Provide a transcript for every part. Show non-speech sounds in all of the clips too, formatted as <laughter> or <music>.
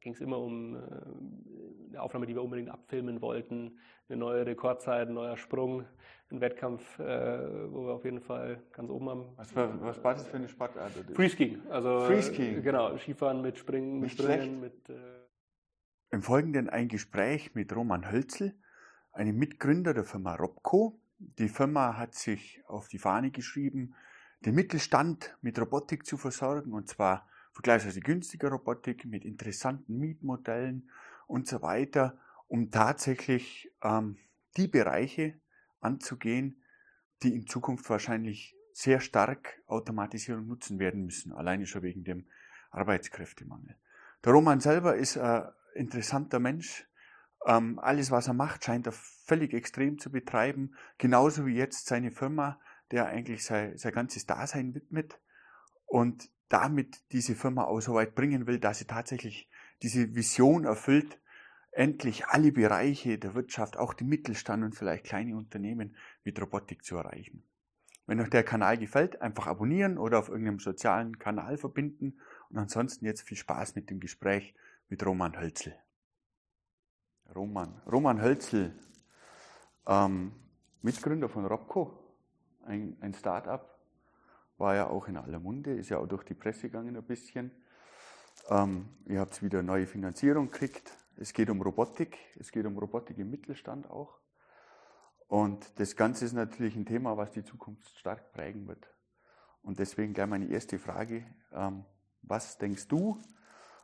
ging es immer um äh, eine Aufnahme, die wir unbedingt abfilmen wollten, eine neue Rekordzeit, ein neuer Sprung, ein Wettkampf, äh, wo wir auf jeden Fall ganz oben haben. Was war, was war das für eine Sportart? Freeskiing. Also, Freeskiing. Genau, Skifahren mit Springen, Nicht mit Springen, mit. Äh Im Folgenden ein Gespräch mit Roman Hölzel, einem Mitgründer der Firma Robco. Die Firma hat sich auf die Fahne geschrieben, den Mittelstand mit Robotik zu versorgen, und zwar vergleichsweise günstiger Robotik mit interessanten Mietmodellen und so weiter, um tatsächlich ähm, die Bereiche anzugehen, die in Zukunft wahrscheinlich sehr stark Automatisierung nutzen werden müssen, alleine schon wegen dem Arbeitskräftemangel. Der Roman selber ist ein interessanter Mensch. Ähm, alles, was er macht, scheint er völlig extrem zu betreiben, genauso wie jetzt seine Firma, der eigentlich sein, sein ganzes Dasein widmet und damit diese Firma auch so weit bringen will, dass sie tatsächlich diese Vision erfüllt, endlich alle Bereiche der Wirtschaft, auch den Mittelstand und vielleicht kleine Unternehmen mit Robotik zu erreichen. Wenn euch der Kanal gefällt, einfach abonnieren oder auf irgendeinem sozialen Kanal verbinden und ansonsten jetzt viel Spaß mit dem Gespräch mit Roman Hölzel. Roman, Roman Hölzel, ähm, Mitgründer von Robco, ein, ein Start-up, war ja auch in aller Munde, ist ja auch durch die Presse gegangen ein bisschen. Ähm, ihr habt wieder neue Finanzierung gekriegt. Es geht um Robotik, es geht um Robotik im Mittelstand auch. Und das Ganze ist natürlich ein Thema, was die Zukunft stark prägen wird. Und deswegen gleich meine erste Frage. Ähm, was denkst du,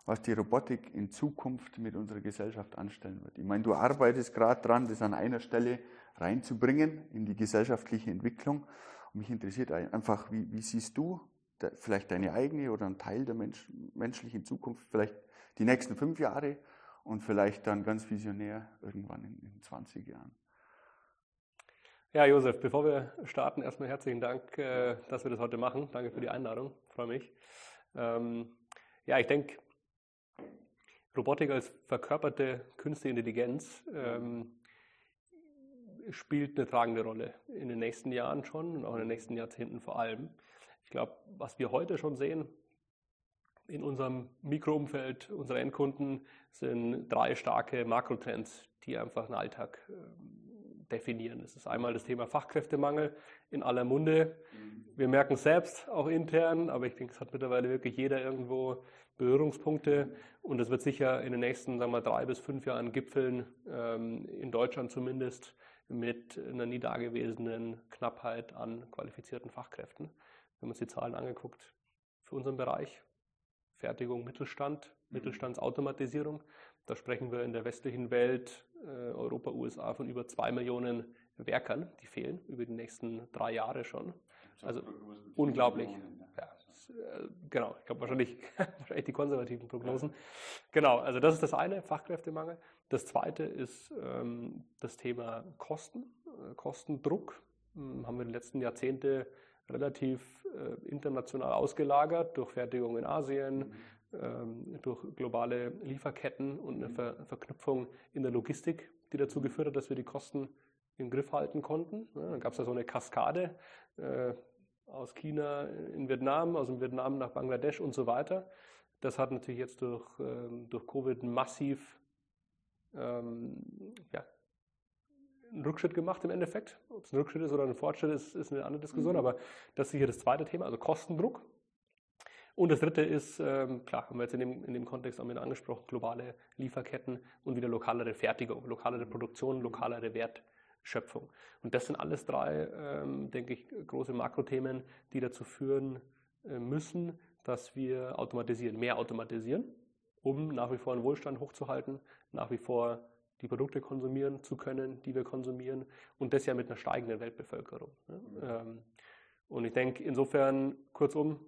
was die Robotik in Zukunft mit unserer Gesellschaft anstellen wird? Ich meine, du arbeitest gerade dran, das an einer Stelle reinzubringen in die gesellschaftliche Entwicklung. Mich interessiert einfach, wie, wie siehst du vielleicht deine eigene oder ein Teil der Mensch, menschlichen Zukunft, vielleicht die nächsten fünf Jahre und vielleicht dann ganz visionär irgendwann in, in 20 Jahren? Ja, Josef, bevor wir starten, erstmal herzlichen Dank, äh, dass wir das heute machen. Danke für die Einladung, freue mich. Ähm, ja, ich denke, Robotik als verkörperte künstliche Intelligenz ähm, spielt eine tragende Rolle in den nächsten Jahren schon und auch in den nächsten Jahrzehnten vor allem. Ich glaube, was wir heute schon sehen in unserem Mikroumfeld unserer Endkunden sind drei starke Makrotrends, die einfach den Alltag ähm, definieren. Das ist einmal das Thema Fachkräftemangel in aller Munde. Wir merken es selbst, auch intern, aber ich denke, es hat mittlerweile wirklich jeder irgendwo Berührungspunkte und es wird sicher in den nächsten sagen wir, drei bis fünf Jahren gipfeln, ähm, in Deutschland zumindest, mit einer nie dagewesenen Knappheit an qualifizierten Fachkräften. Wenn man sich die Zahlen angeguckt, für unseren Bereich Fertigung Mittelstand, mhm. Mittelstandsautomatisierung, da sprechen wir in der westlichen Welt, äh, Europa, USA von über zwei Millionen Werkern, die fehlen über die nächsten drei Jahre schon. Also unglaublich. Ja, äh, genau, ich glaube wahrscheinlich, <laughs> wahrscheinlich die konservativen Prognosen. Genau, also das ist das eine, Fachkräftemangel. Das zweite ist ähm, das Thema Kosten, äh, Kostendruck. Ähm, haben wir in den letzten Jahrzehnten relativ äh, international ausgelagert durch Fertigung in Asien, mhm. ähm, durch globale Lieferketten und eine Ver Verknüpfung in der Logistik, die dazu geführt hat, dass wir die Kosten im Griff halten konnten. Ja, dann gab es da so eine Kaskade äh, aus China in Vietnam, aus dem Vietnam nach Bangladesch und so weiter. Das hat natürlich jetzt durch, ähm, durch Covid massiv ähm, ja, einen Rückschritt gemacht im Endeffekt. Ob es ein Rückschritt ist oder ein Fortschritt ist, ist eine andere Diskussion, mhm. aber das ist hier das zweite Thema, also Kostendruck. Und das dritte ist, ähm, klar, haben wir jetzt in dem, in dem Kontext auch wieder angesprochen, globale Lieferketten und wieder lokalere Fertigung, lokalere Produktion, lokalere Wertschöpfung. Und das sind alles drei, ähm, denke ich, große Makrothemen, die dazu führen äh, müssen, dass wir automatisieren, mehr automatisieren um nach wie vor einen Wohlstand hochzuhalten, nach wie vor die Produkte konsumieren zu können, die wir konsumieren und das ja mit einer steigenden Weltbevölkerung. Mhm. Und ich denke, insofern, kurzum,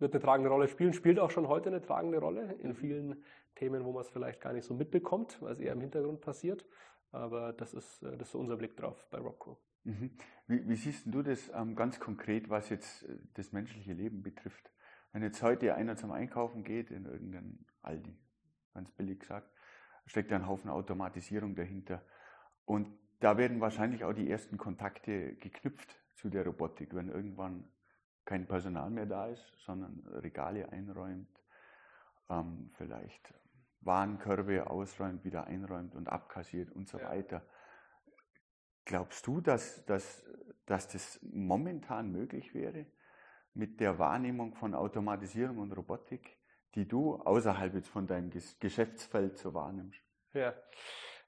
wird eine tragende Rolle spielen, spielt auch schon heute eine tragende Rolle in vielen Themen, wo man es vielleicht gar nicht so mitbekommt, weil es eher im Hintergrund passiert. Aber das ist, äh, das ist so unser Blick drauf bei Robco. Mhm. Wie, wie, siehst du das ähm, ganz konkret, was jetzt äh, das menschliche Leben betrifft? Wenn jetzt heute einer zum Einkaufen geht in irgendeinen Aldi, ganz billig gesagt, steckt ein Haufen Automatisierung dahinter. Und da werden wahrscheinlich auch die ersten Kontakte geknüpft zu der Robotik, wenn irgendwann kein Personal mehr da ist, sondern Regale einräumt, ähm, vielleicht Warenkörbe ausräumt, wieder einräumt und abkassiert und so ja. weiter. Glaubst du, dass, dass, dass das momentan möglich wäre mit der Wahrnehmung von Automatisierung und Robotik, die du außerhalb jetzt von deinem Geschäftsfeld so wahrnimmst? Ja,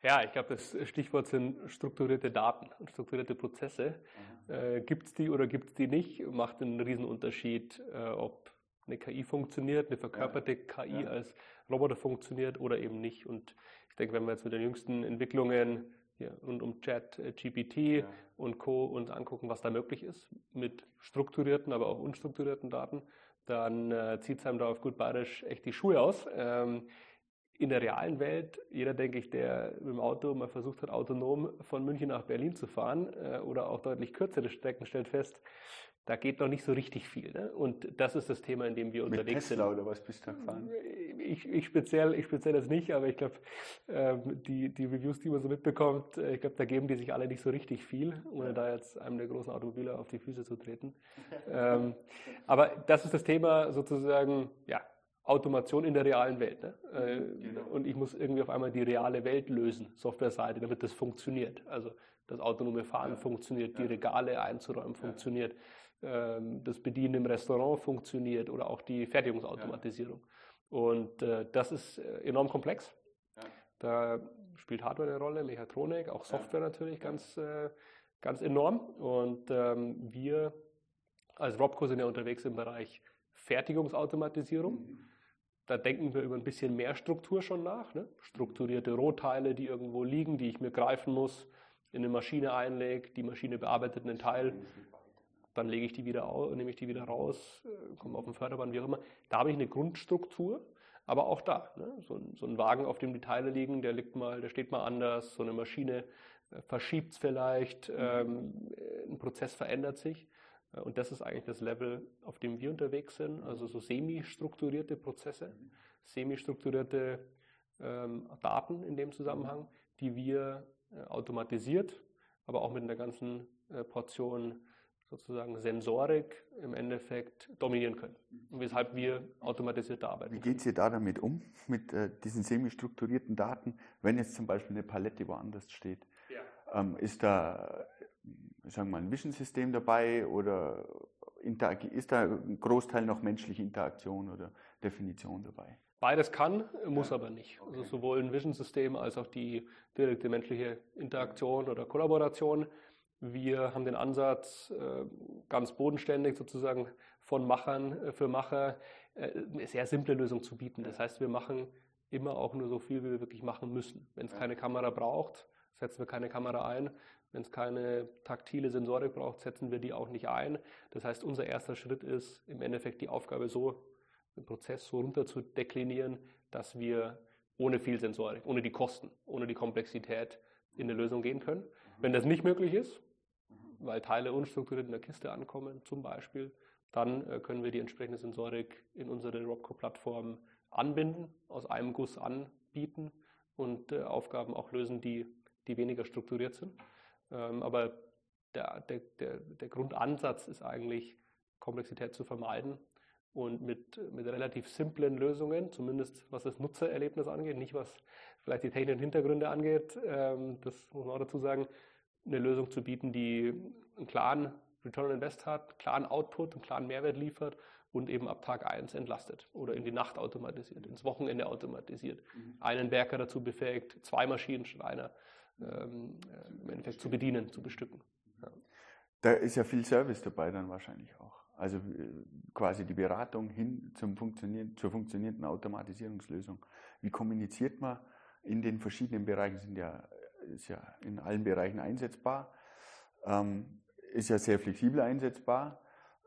ja ich glaube, das Stichwort sind strukturierte Daten und strukturierte Prozesse. Äh, gibt es die oder gibt es die nicht? Macht einen Riesenunterschied, äh, ob eine KI funktioniert, eine verkörperte ja. KI ja. als Roboter funktioniert oder eben nicht. Und ich denke, wenn wir jetzt mit den jüngsten Entwicklungen rund um Chat, äh, GPT ja. und Co. uns angucken, was da möglich ist mit strukturierten, aber auch unstrukturierten Daten, dann äh, zieht es einem da auf gut bayerisch echt die Schuhe aus. Ähm, in der realen Welt, jeder, denke ich, der mit dem Auto mal versucht hat, autonom von München nach Berlin zu fahren äh, oder auch deutlich kürzere Strecken, stellt fest, da geht noch nicht so richtig viel. Ne? Und das ist das Thema, in dem wir Mit unterwegs Tesla sind. oder was bist du gefahren? Ich, ich speziell, ich speziell das nicht, aber ich glaube, äh, die, die Reviews, die man so mitbekommt, äh, ich glaube, da geben die sich alle nicht so richtig viel, ohne da jetzt einem der großen Automobiler auf die Füße zu treten. ähm, aber das ist das Thema sozusagen, ja, Automation in der realen Welt. Ne? Äh, genau. Und ich muss irgendwie auf einmal die reale Welt lösen, Softwareseite, damit das funktioniert. Also das autonome Fahren ja. funktioniert, die Regale einzuräumen funktioniert. Ja ähm, das Bedienen im Restaurant funktioniert oder auch die Fertigungsautomatisierung. Ja. Und äh, das ist äh, enorm komplex. Ja. Da spielt Hardware eine Rolle, Mechatronik, auch Software ja. natürlich ganz, äh, ganz enorm. Und ähm, wir als Robco sind ja unterwegs im Bereich Fertigungsautomatisierung. Mhm. Da denken wir über ein bisschen mehr Struktur schon nach. Ne? Strukturierte Rohteile, die irgendwo liegen, die ich mir greifen muss, in eine Maschine einlege, die Maschine bearbeitet einen Teil, dann lege ich die wieder aus, nehme ich die wieder raus, äh, komme auf den Förderband, wie auch immer. Da habe ich eine Grundstruktur, aber auch da, ne? so, so, ein Wagen, auf dem die Teile liegen, der liegt mal, der steht mal anders, so eine Maschine äh, verschiebt es vielleicht, mhm. ähm, ein Prozess verändert sich. Äh, und das ist eigentlich das Level, auf dem wir unterwegs sind, also so semi-strukturierte Prozesse, mhm. semi-strukturierte ähm, Daten in dem Zusammenhang, die wir äh, automatisiert, aber auch mit einer ganzen äh, Portion sozusagen Sensorik im Endeffekt dominieren können. Und weshalb wir automatisiert arbeiten. Wie geht es ihr da damit um, mit äh, diesen semi-strukturierten Daten, wenn jetzt zum Beispiel eine Palette woanders steht? Ja. Ähm, ist da sagen wir mal, ein Vision-System dabei oder ist da ein Großteil noch menschliche Interaktion oder Definition dabei? Beides kann, muss ja. aber nicht. Also okay. Also sowohl ein Vision-System als auch die direkte menschliche Interaktion oder Kollaboration wir haben den Ansatz, äh, ganz bodenständig sozusagen von Machern äh, für Macher äh, eine sehr simple Lösung zu bieten. Das heißt, wir machen immer auch nur so viel, wie wir wirklich machen müssen. Wenn es keine Kamera braucht, setzen wir keine Kamera ein. Wenn es keine taktile Sensorik braucht, setzen wir die auch nicht ein. Das heißt, unser erster Schritt ist im Endeffekt die Aufgabe so, den Prozess so runter zu deklinieren, dass wir ohne viel Sensorik, ohne die Kosten, ohne die Komplexität in eine Lösung gehen können. Wenn das nicht möglich ist, weil Teile unstrukturiert in der Kiste ankommen, zum Beispiel, dann äh, können wir die entsprechende Sensorik in unsere Robco-Plattform anbinden, aus einem Guss anbieten und äh, Aufgaben auch lösen, die, die weniger strukturiert sind. Ähm, aber der, der, der, der Grundansatz ist eigentlich, Komplexität zu vermeiden und mit, mit relativ simplen Lösungen, zumindest was das Nutzererlebnis angeht, nicht was vielleicht die technischen Hintergründe angeht, ähm, das muss man auch dazu sagen, eine Lösung zu bieten, die einen klaren Return on Invest hat, einen klaren Output, einen klaren Mehrwert liefert und eben ab Tag 1 entlastet oder in die Nacht automatisiert, ins Wochenende automatisiert. Mhm. Einen Werker dazu befähigt, zwei Maschinen statt einer ähm, im Endeffekt zu bedienen, zu bestücken. Ja. Da ist ja viel Service dabei dann wahrscheinlich auch. Also äh, quasi die Beratung hin zum Funktionieren, zur funktionierenden Automatisierungslösung. Wie kommuniziert man in den verschiedenen Bereichen? Sind ja ist ja in allen Bereichen einsetzbar, ähm, ist ja sehr flexibel einsetzbar.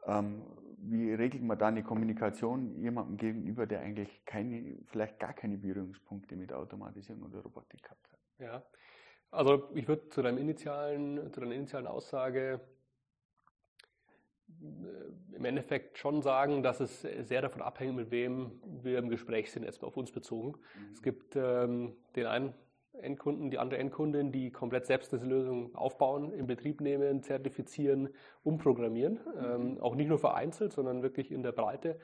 Ähm, wie regelt man da eine Kommunikation jemandem gegenüber, der eigentlich keine, vielleicht gar keine Berührungspunkte mit Automatisierung oder Robotik gehabt hat? Ja, also ich würde zu, deinem initialen, zu deiner initialen Aussage äh, im Endeffekt schon sagen, dass es sehr davon abhängt, mit wem wir im Gespräch sind, erstmal auf uns bezogen. Mhm. Es gibt ähm, den einen Endkunden, die andere Endkundin, die komplett selbst diese Lösung aufbauen, in Betrieb nehmen, zertifizieren, umprogrammieren. Mhm. Ähm, auch nicht nur vereinzelt, sondern wirklich in der Breite,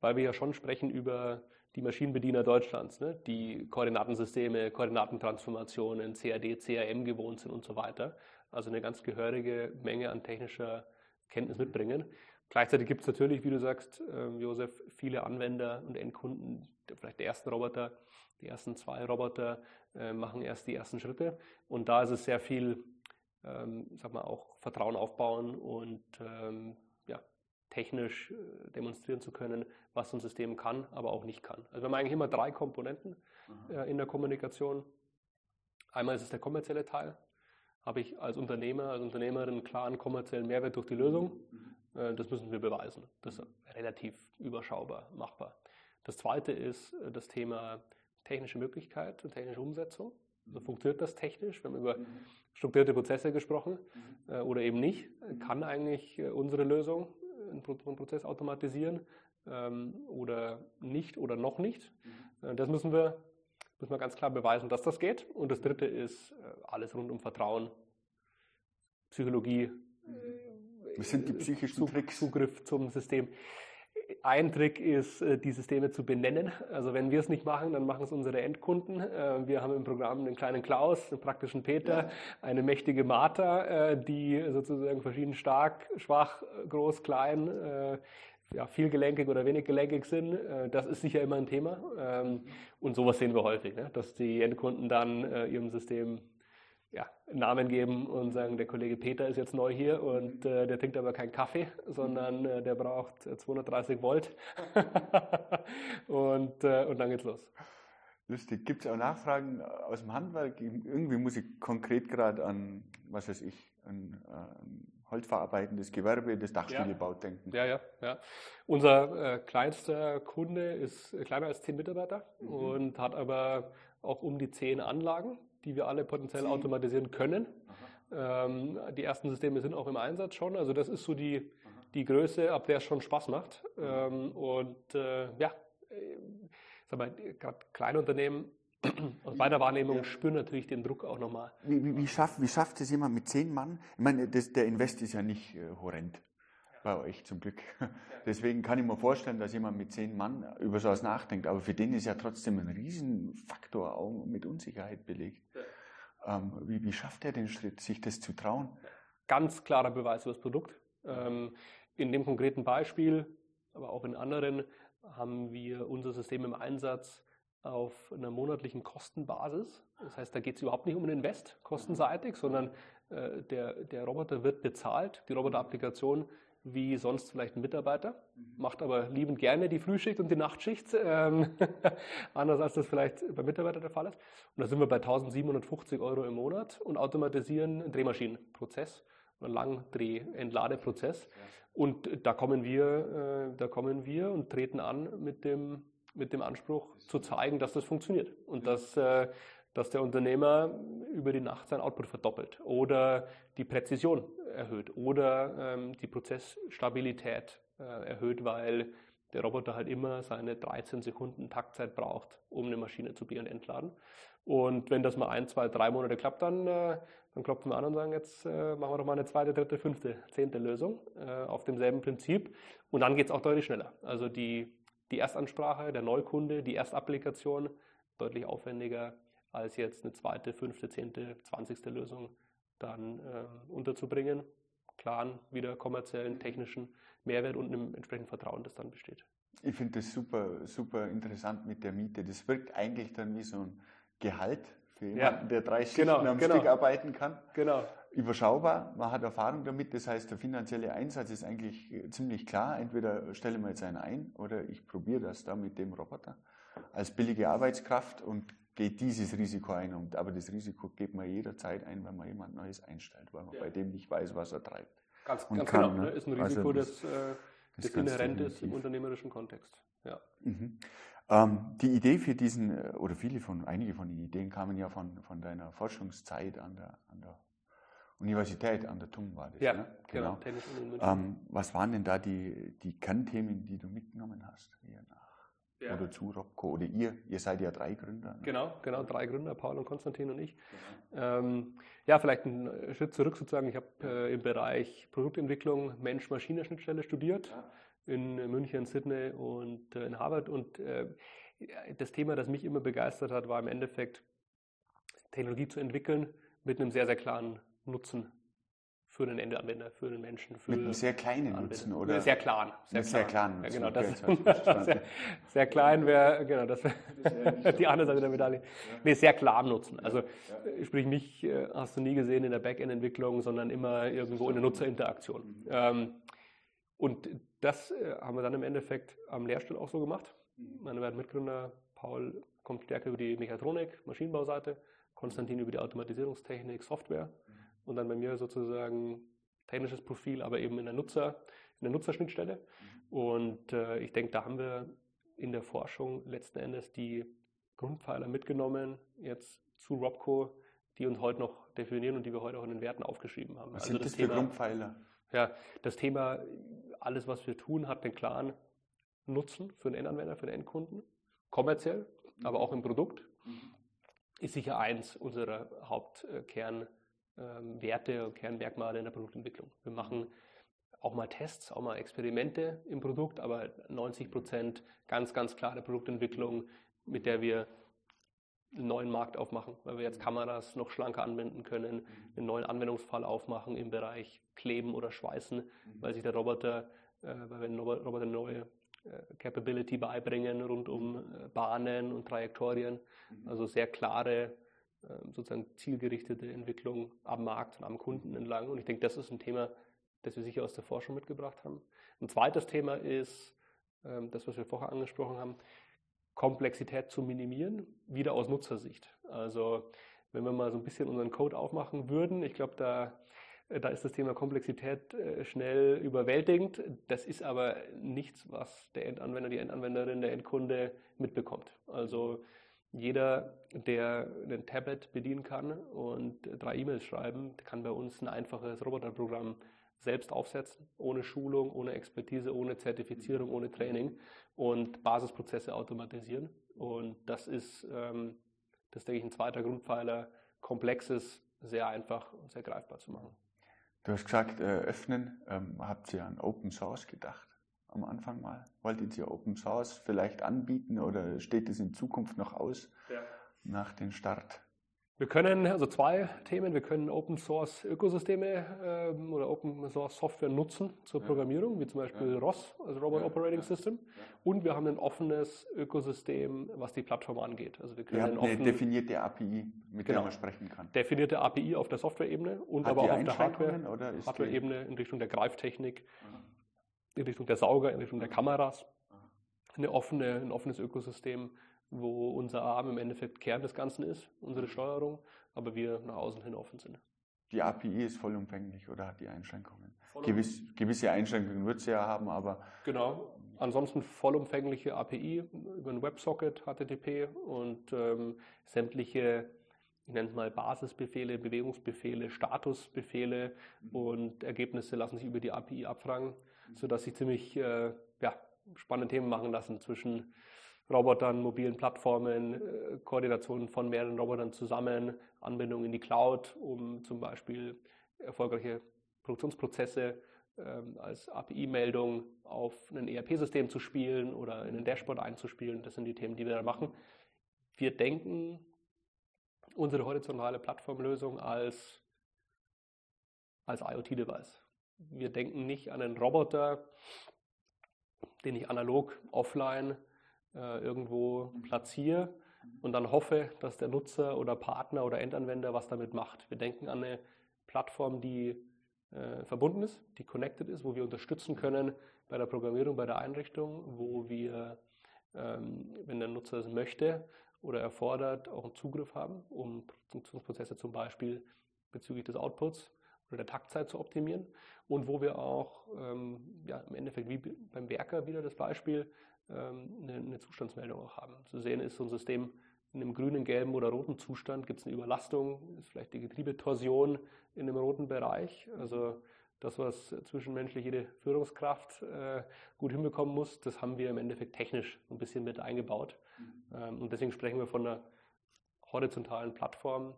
weil wir ja schon sprechen über die Maschinenbediener Deutschlands, ne, die Koordinatensysteme, Koordinatentransformationen, CAD, CAM gewohnt sind und so weiter. Also eine ganz gehörige Menge an technischer Kenntnis mitbringen. Gleichzeitig gibt es natürlich, wie du sagst, äh, Josef, viele Anwender und Endkunden, vielleicht die ersten Roboter, die ersten zwei Roboter äh, machen erst die ersten Schritte. Und da ist es sehr viel, ähm, sag mal, auch Vertrauen aufbauen und ähm, ja, technisch äh, demonstrieren zu können, was so ein System kann, aber auch nicht kann. Also wir haben eigentlich immer drei Komponenten äh, in der Kommunikation. Einmal ist es der kommerzielle Teil. Habe ich als Unternehmer, als Unternehmerin einen klaren kommerziellen Mehrwert durch die Lösung? Mhm. Äh, das müssen wir beweisen. Das ist relativ überschaubar machbar. Das zweite ist äh, das Thema technische Möglichkeit und technische Umsetzung. Also mhm. funktioniert das technisch? Wir haben über mhm. strukturierte Prozesse gesprochen äh, oder eben nicht. Kann eigentlich unsere Lösung einen Prozess automatisieren ähm, oder nicht oder noch nicht? Das müssen wir, müssen wir ganz klar beweisen, dass das geht. Und das dritte ist alles rund um Vertrauen, Psychologie, was sind die psychischen Tricks? Zugriff zum System. Ein Trick ist, äh, die Systeme zu benennen. Also wenn wir es nicht machen, dann machen es unsere Endkunden. Äh, wir haben im Programm einen kleinen Klaus, einen praktischen Peter, ja. eine mächtige Martha, äh, die sozusagen verschieden stark, schwach, groß, klein, ja, viel gelenkig oder wenig gelenkig sind. Das ist sicher immer ein Thema. Ähm, und sowas sehen wir häufig, ne? dass die Endkunden dann ihrem System ja, Namen geben und sagen, der Kollege Peter ist jetzt neu hier und äh, der trinkt aber keinen Kaffee, sondern äh, der braucht 230 äh, Volt. <laughs> und, äh, und dann geht's los. Lustig. Gibt es auch Nachfragen aus dem Handwerk? Irgendwie muss ich konkret gerade an, was weiß ich, an, an holzverarbeitendes Gewerbe, das Dachstühle ja. denken. Ja, ja, ja. Unser äh, kleinster Kunde ist kleiner als 10 Mitarbeiter mhm. und hat aber auch um die 10 Anlagen die wir alle potenziell automatisieren können. Ähm, die ersten Systeme sind auch im Einsatz schon. Also das ist so die, die Größe, ab der es schon Spaß macht. Ähm, und äh, ja, sag mal, gerade Kleinunternehmen <clears throat> aus meiner Wahrnehmung ja. spüren natürlich den Druck auch nochmal. Wie, wie, wie, schafft, wie schafft es jemand mit zehn Mann? Ich meine, das, der Invest ist ja nicht äh, horrend bei euch zum Glück. <laughs> Deswegen kann ich mir vorstellen, dass jemand mit zehn Mann über sowas nachdenkt. Aber für den ist ja trotzdem ein Riesenfaktor auch mit Unsicherheit belegt. Ähm, wie, wie, schafft er den Schritt, sich das zu trauen? Ganz klarer Beweis über das Produkt. Ähm, in dem konkreten Beispiel, aber auch in anderen, haben wir unser System im Einsatz auf einer monatlichen Kostenbasis. Das heißt, da geht es überhaupt nicht um einen Invest kostenseitig, sondern äh, der, der Roboter wird bezahlt. Die Roboterapplikation wie sonst vielleicht ein Mitarbeiter, macht aber liebend gerne die Frühschicht und die Nachtschicht, <laughs> ähm, anders als das vielleicht beim Mitarbeiter der Fall ist. Und da sind wir bei 1750 Euro im Monat und automatisieren einen Drehmaschinenprozess, einen Langdreh-Entladeprozess. Und da kommen wir, äh, da kommen wir und treten an mit dem, mit dem Anspruch zu zeigen, dass das funktioniert. Und dass äh, dass der Unternehmer über die Nacht sein Output verdoppelt oder die Präzision erhöht oder ähm, die Prozessstabilität äh, erhöht, weil der Roboter halt immer seine 13 Sekunden Taktzeit braucht, um eine Maschine zu be- und entladen. Und wenn das mal ein, zwei, drei Monate klappt, dann, äh, dann klopfen wir an und sagen, jetzt äh, machen wir doch mal eine zweite, dritte, fünfte, zehnte Lösung äh, auf demselben Prinzip. Und dann geht es auch deutlich schneller. Also die, die Erstansprache, der Neukunde, die Erstapplikation deutlich aufwendiger als jetzt eine zweite, fünfte, zehnte, zwanzigste Lösung dann äh, unterzubringen. Klaren, wieder kommerziellen, technischen Mehrwert und einem entsprechenden Vertrauen, das dann besteht. Ich finde das super, super interessant mit der Miete. Das wirkt eigentlich dann wie so ein Gehalt für jemanden, ja. der drei Schichten genau, am genau. Stück arbeiten kann. Genau. Überschaubar, man hat Erfahrung damit, das heißt, der finanzielle Einsatz ist eigentlich ziemlich klar. Entweder stelle ich mir jetzt einen ein oder ich probiere das da mit dem Roboter als billige Arbeitskraft und geht dieses Risiko ein. Und, aber das Risiko geht man jederzeit ein, wenn man jemand Neues einstellt, weil man ja. bei dem nicht weiß, was er treibt. Ganz, ganz kann, genau. Ne? Ist ein Risiko, also das, das, das, inhärent ist im unternehmerischen Kontext. Ja. Mhm. Ähm, die Idee für diesen, äh, oder viele von, einige von den Ideen kamen ja von, von deiner Forschungszeit an der, an der Universität, an der TUM war das. Ja, ne? genau. genau. Ähm, was waren denn da die, die Kernthemen, die du mitgenommen hast? Hier nach? Ja. oder zu Robco oder ihr, ihr seid ja drei Gründer. Ne? Genau, genau, drei Gründer, Paul und Konstantin und ich. Genau. Ähm, ja, vielleicht einen Schritt zurück sozusagen. Ich habe äh, im Bereich Produktentwicklung Mensch-Maschine-Schnittstelle studiert ja. in München, Sydney und äh, in Harvard und äh, das Thema, das mich immer begeistert hat, war im Endeffekt Technologie zu entwickeln mit einem sehr, sehr klaren Nutzen für den Endanwender, für den Menschen. Für Mit einem sehr kleinen Anwender. Nutzen, oder? Sehr klaren. Sehr, sehr kleinen Nutzen. Ja, genau, das, <laughs> sehr, sehr, klein wäre, genau, das wäre <laughs> die andere Seite der Medaille. Ja. Nee, sehr klar Nutzen. Also, ja. sprich, mich äh, hast du nie gesehen in der Backend-Entwicklung, sondern immer irgendwo in der Nutzerinteraktion. Mhm. Ähm, und das äh, haben wir dann im Endeffekt am Lehrstuhl auch so gemacht. Mhm. Meine beiden Mitgründer, Paul kommt stärker über die Mechatronik, Maschinenbauseite, Konstantin über die Automatisierungstechnik, Software. Und dann bei mir sozusagen technisches Profil, aber eben in der Nutzer, in der Nutzerschnittstelle. Mhm. Und äh, ich denke, da haben wir in der Forschung letzten Endes die Grundpfeiler mitgenommen, jetzt zu Robco, die uns heute noch definieren und die wir heute auch in den Werten aufgeschrieben haben. Was also sind das, das Thema, für Grundpfeiler? Ja, das Thema, alles, was wir tun, hat den klaren Nutzen für den Endanwender, für den Endkunden, kommerziell, mhm. aber auch im Produkt, mhm. ist sicher eins unserer Hauptkern- ähm, Werte und Kernmerkmale in der Produktentwicklung. Wir machen auch mal Tests, auch mal Experimente im Produkt, aber 90 Prozent ganz, ganz klare Produktentwicklung, mit der wir einen neuen Markt aufmachen, weil wir jetzt mhm. Kameras noch schlanker anwenden können, mhm. einen neuen Anwendungsfall aufmachen im Bereich Kleben oder Schweißen, mhm. weil sich der Roboter, äh, weil wir den Roboter neue äh, Capability beibringen rund um äh, Bahnen und Trajektorien. Also sehr klare sozusagen zielgerichtete Entwicklung am Markt und am Kunden entlang. Und ich denke, das ist ein Thema, das wir sicher aus der Forschung mitgebracht haben. Ein zweites Thema ist ähm, das, was wir vorher angesprochen haben, Komplexität zu minimieren, wieder aus Nutzersicht. Also wenn wir mal so ein bisschen unseren Code aufmachen würden, ich glaube, da, da ist das Thema Komplexität äh, schnell überwältigend. Das ist aber nichts, was der Endanwender, die Endanwenderin, der Endkunde mitbekommt. Also jeder, der ein Tablet bedienen kann und drei E-Mails schreiben, kann bei uns ein einfaches Roboterprogramm selbst aufsetzen, ohne Schulung, ohne Expertise, ohne Zertifizierung, ohne Training und Basisprozesse automatisieren. Und das ist, ähm, das denke ich, ein zweiter Grundpfeiler, komplexes, sehr einfach und sehr greifbar zu machen. Du hast gesagt, äh, öffnen. Ähm, habt ihr an Open Source gedacht? Am Anfang mal? Wolltet ihr Open Source vielleicht anbieten oder steht es in Zukunft noch aus ja. nach dem Start? Wir können also zwei Themen. Wir können Open Source Ökosysteme ähm, oder Open Source Software nutzen zur ja. Programmierung, wie zum Beispiel ja. ROS, also Robot. Operating System. Und wir haben ein offenes Ökosystem, was die Plattform angeht. Also wir können eine definierte API, mit genau. der man sprechen kann. Definierte API auf der Software-Ebene und Hat aber auch auf der Hardware-Ebene Hardware in Richtung der Greiftechnik. Mhm in Richtung der Sauger, in Richtung der Kameras. Eine offene, ein offenes Ökosystem, wo unser Arm im Endeffekt Kern des Ganzen ist, unsere Steuerung, aber wir nach außen hin offen sind. Die API ist vollumfänglich oder hat die Einschränkungen? Gewiss, gewisse Einschränkungen wird sie ja haben, aber. Genau. Ansonsten vollumfängliche API über ein WebSocket, HTTP und ähm, sämtliche, ich nenne es mal Basisbefehle, Bewegungsbefehle, Statusbefehle mhm. und Ergebnisse lassen sich über die API abfragen sodass sich ziemlich äh, ja, spannende Themen machen lassen zwischen Robotern, mobilen Plattformen, äh, Koordination von mehreren Robotern zusammen, Anbindung in die Cloud, um zum Beispiel erfolgreiche Produktionsprozesse ähm, als API-Meldung auf ein ERP-System zu spielen oder in ein Dashboard einzuspielen. Das sind die Themen, die wir da machen. Wir denken unsere horizontale Plattformlösung als, als IoT-Device. Wir denken nicht an einen Roboter, den ich analog offline äh, irgendwo platziere und dann hoffe, dass der Nutzer oder Partner oder Endanwender was damit macht. Wir denken an eine Plattform, die äh, verbunden ist, die connected ist, wo wir unterstützen können bei der Programmierung, bei der Einrichtung, wo wir, ähm, wenn der Nutzer es möchte oder erfordert, auch einen Zugriff haben, um Funktionsprozesse zum Beispiel bezüglich des Outputs oder der Taktzeit zu optimieren und wo wir auch ähm, ja, im Endeffekt wie beim Werker wieder das Beispiel ähm, eine, eine, Zustandsmeldung auch haben. Zu sehen ist so ein System in einem grünen, gelben oder roten Zustand, gibt es eine Überlastung, ist vielleicht die Getriebetorsion in einem roten Bereich, also das, was zwischenmenschlich jede Führungskraft äh, gut hinbekommen muss, das haben wir im Endeffekt technisch ein bisschen mit eingebaut. Mhm. Ähm, und deswegen sprechen wir von einer horizontalen Plattform,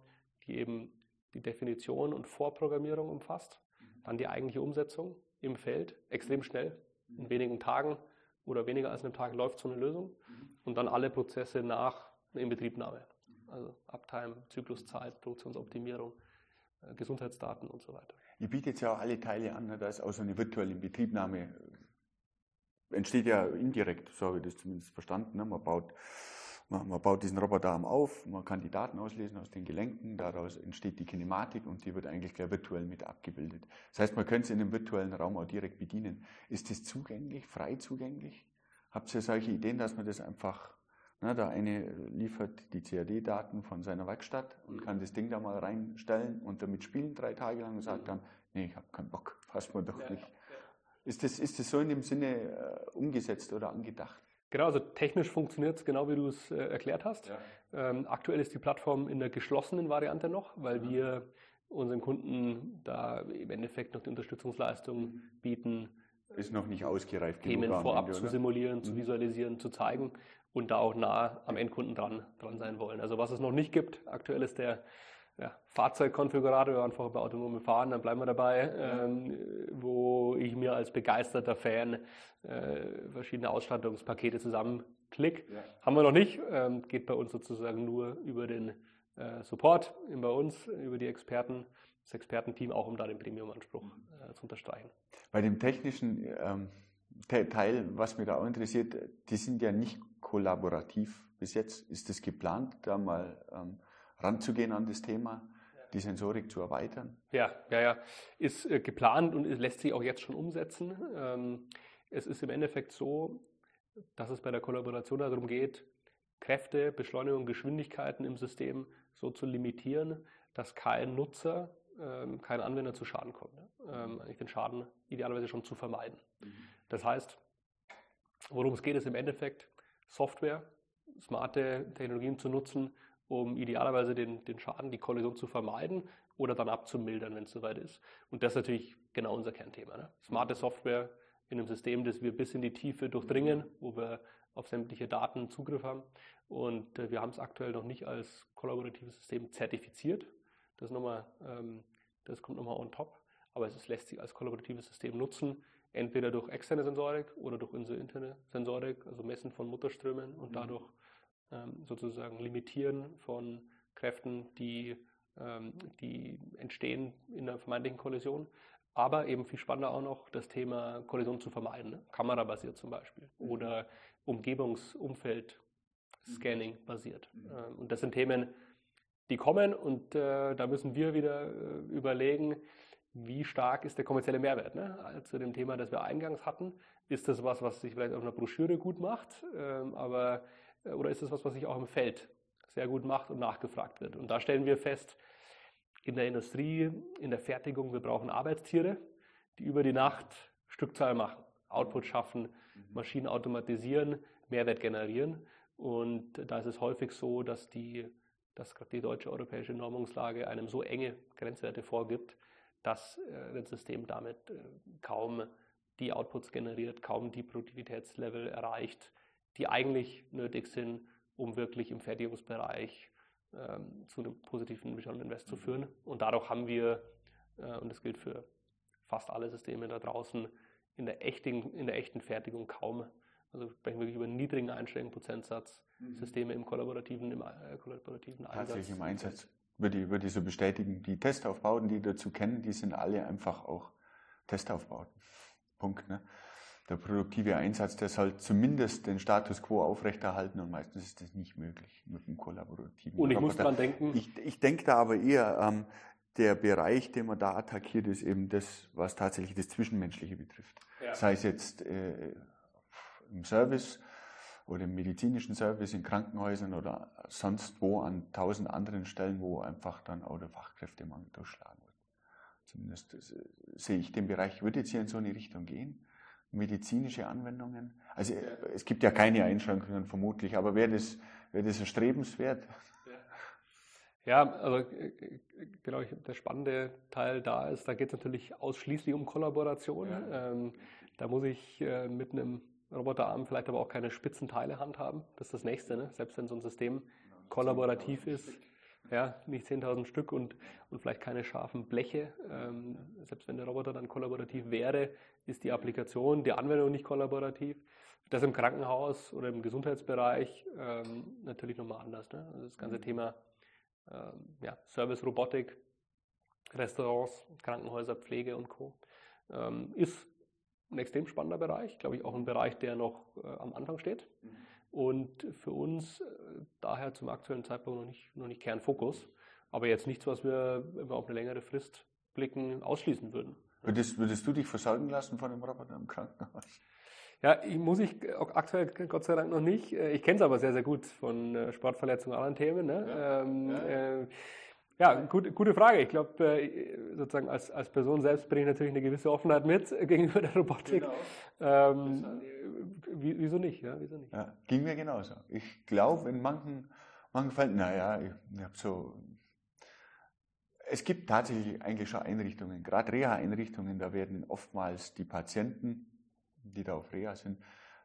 die eben die Definition und Vorprogrammierung umfasst, dann die eigentliche Umsetzung im Feld, extrem schnell, in wenigen Tagen, oder weniger als einem Tag läuft so eine Lösung und dann alle Prozesse nach Inbetriebnahme. Also Uptime, Zykluszeit, Produktionsoptimierung, äh, Gesundheitsdaten und so weiter. Ihr bietet ja auch alle Teile an, ne? da ist auch so eine virtuelle Inbetriebnahme äh, entsteht ja indirekt, so habe ich das zumindest verstanden. Ne? Man baut man, man, baut diesen Roboterarm auf, man kann die Daten auslesen aus den Gelenken, daraus entsteht die Kinematik und die wird eigentlich gleich virtuell mit abgebildet. Das heißt, man könnte es in dem virtuellen Raum auch direkt bedienen. Ist das zugänglich, frei zugänglich? Habt ihr solche Ideen, dass man das einfach, na, der eine liefert die CAD-Daten von seiner Werkstatt und kann das Ding da mal reinstellen und damit spielen drei Tage lang und sagt dann, nee, ich habe keinen Bock, <laughs> passt mir doch nicht. Ist das, ist das so in dem Sinne äh, umgesetzt oder angedacht? Genau, also technisch funktioniert es genau wie du es äh, erklärt hast. Ja. Ähm, aktuell ist die Plattform in der geschlossenen Variante noch, weil ja. wir unseren Kunden da im Endeffekt noch die Unterstützungsleistung mhm. bieten. Ist noch nicht ausgereift. Themen vorab Ende, zu simulieren, mhm. zu visualisieren, zu zeigen und da auch nah am Endkunden dran, dran sein wollen. Also was es noch nicht gibt, aktuell ist der ja, Fahrzeugkonfigurator, wir waren vorher bei autonomen Fahren, dann bleiben wir dabei, ähm, wo ich mir als begeisterter Fan äh, verschiedene Ausstattungspakete zusammenklick. Ja. Haben wir noch nicht, ähm, geht bei uns sozusagen nur über den äh, Support, bei uns, über die Experten, das Expertenteam, auch um da den Premium-Anspruch äh, zu unterstreichen. Bei dem technischen ähm, Teil, was mich da auch interessiert, die sind ja nicht kollaborativ bis jetzt. Ist das geplant, da mal ähm, ranzugehen an das Thema, die Sensorik zu erweitern? Ja, ja, ja. Ist äh, geplant und lässt sich auch jetzt schon umsetzen. Ähm, es ist im Endeffekt so, dass es bei der Kollaboration darum geht, Kräfte, Beschleunigung, Geschwindigkeiten im System so zu limitieren, dass kein Nutzer, ähm, kein Anwender zu Schaden kommt. Ähm, eigentlich den Schaden idealerweise schon zu vermeiden. Mhm. Das heißt, worum es geht, ist im Endeffekt Software, smarte Technologien zu nutzen, um idealerweise den, den Schaden, die Kollision zu vermeiden oder dann abzumildern, wenn es soweit ist. Und das ist natürlich genau unser Kernthema. Ne? Smarte Software in einem System, das wir bis in die Tiefe durchdringen, wo wir auf sämtliche Daten Zugriff haben. Und äh, wir haben es aktuell noch nicht als kollaboratives System zertifiziert. Das, nochmal, ähm, das kommt nochmal on top. Aber es ist, lässt sich als kollaboratives System nutzen, entweder durch externe Sensorik oder durch unsere interne Sensorik, also Messen von Mutterströmen und mhm. dadurch sozusagen Limitieren von Kräften, die, ähm, die entstehen in einer vermeintlichen Kollision. Aber eben viel spannender auch noch das Thema Kollision zu vermeiden, ne? kamerabasiert zum Beispiel mhm. oder Umgebungsumfeld-Scanning basiert. Mhm. Ähm, und das sind Themen, die kommen und äh, da müssen wir wieder äh, überlegen, wie stark ist der kommerzielle Mehrwert. Ne? Also zu dem Thema, das wir eingangs hatten, ist das was, was sich vielleicht auf einer Broschüre gut macht, ähm, aber äh, oder ist es was, was sich auch im Feld sehr gut macht und nachgefragt wird? Und da stellen wir fest, in der Industrie, in der Fertigung, wir brauchen Arbeitstiere, die über die Nacht Stückzahl machen, Output schaffen, mhm. Maschinen automatisieren, Mehrwert generieren. Und da ist es häufig so, dass die, dass gerade die deutsche europäische Normungslage einem so enge Grenzwerte vorgibt, dass äh, das System damit äh, kaum die Outputs generiert, kaum die Produktivitätslevel erreicht, die eigentlich nötig sind, um wirklich im Fertigungsbereich ähm, zu einem positiven Return on Invest zu mhm. führen. Und dadurch haben wir, äh, und das gilt für fast alle Systeme da draußen, in der echten, in der echten Fertigung kaum, also sprechen wir wirklich über einen niedrigen Einstellungsprozentsatz, mhm. Systeme im kollaborativen, im äh, kollaborativen Einsatz. Tatsächlich im Einsatz. Würde ich, würde ich so bestätigen, die Testaufbauten, die dazu kennen, die sind alle einfach auch Testaufbauten. Punkt. Ne? Der produktive Einsatz, der soll zumindest den Status quo aufrechterhalten und meistens ist das nicht möglich mit dem kollaborativen. Und ich Roboter. muss dran denken. Ich, ich denke da aber eher, ähm, der Bereich, den man da attackiert, ist eben das, was tatsächlich das Zwischenmenschliche betrifft. Ja. Sei es jetzt äh, im Service oder im medizinischen Service in Krankenhäusern oder sonst wo an tausend anderen Stellen, wo einfach dann auch der Fachkräftemangel durchschlagen wird. Zumindest äh, sehe ich den Bereich, würde jetzt hier in so eine Richtung gehen medizinische Anwendungen? Also es gibt ja keine Einschränkungen vermutlich, aber wäre das, wäre das erstrebenswert? Ja, also genau, der spannende Teil da ist, da geht es natürlich ausschließlich um Kollaboration. Ja. Ähm, da muss ich äh, mit einem Roboterarm vielleicht aber auch keine spitzen Teile handhaben. Das ist das Nächste, ne? selbst wenn so ein System kollaborativ ist. Ja, nicht 10.000 Stück und, und vielleicht keine scharfen Bleche. Ähm, selbst wenn der Roboter dann kollaborativ wäre, ist die Applikation, die Anwendung nicht kollaborativ. Das im Krankenhaus oder im Gesundheitsbereich ähm, natürlich nochmal anders. Ne? Also das ganze mhm. Thema ähm, ja, Service-Robotik, Restaurants, Krankenhäuser, Pflege und Co. Ähm, ist ein extrem spannender Bereich, glaube ich auch ein Bereich, der noch äh, am Anfang steht. Mhm. Und für uns äh, daher zum aktuellen Zeitpunkt noch nicht, noch nicht Kernfokus, aber jetzt nichts, was wir auf eine längere Frist blicken, ausschließen würden. Würdest, würdest du dich versorgen lassen von einem Roboter im Krankenhaus? Ja, ich, muss ich aktuell Gott sei Dank noch nicht. Äh, ich kenne es aber sehr, sehr gut von äh, Sportverletzungen und anderen Themen. Ne? Ja, ähm, ja. Äh, ja gut, gute Frage. Ich glaube, äh, sozusagen als, als Person selbst bringe ich natürlich eine gewisse Offenheit mit gegenüber der Robotik. Genau. Ähm, wieso nicht? Ja, wieso nicht? Ja, ging mir genauso. Ich glaube, in manchen, manchen Fällen, naja, ich, ich habe so es gibt tatsächlich eigentlich schon Einrichtungen, gerade Reha-Einrichtungen, da werden oftmals die Patienten, die da auf Reha sind,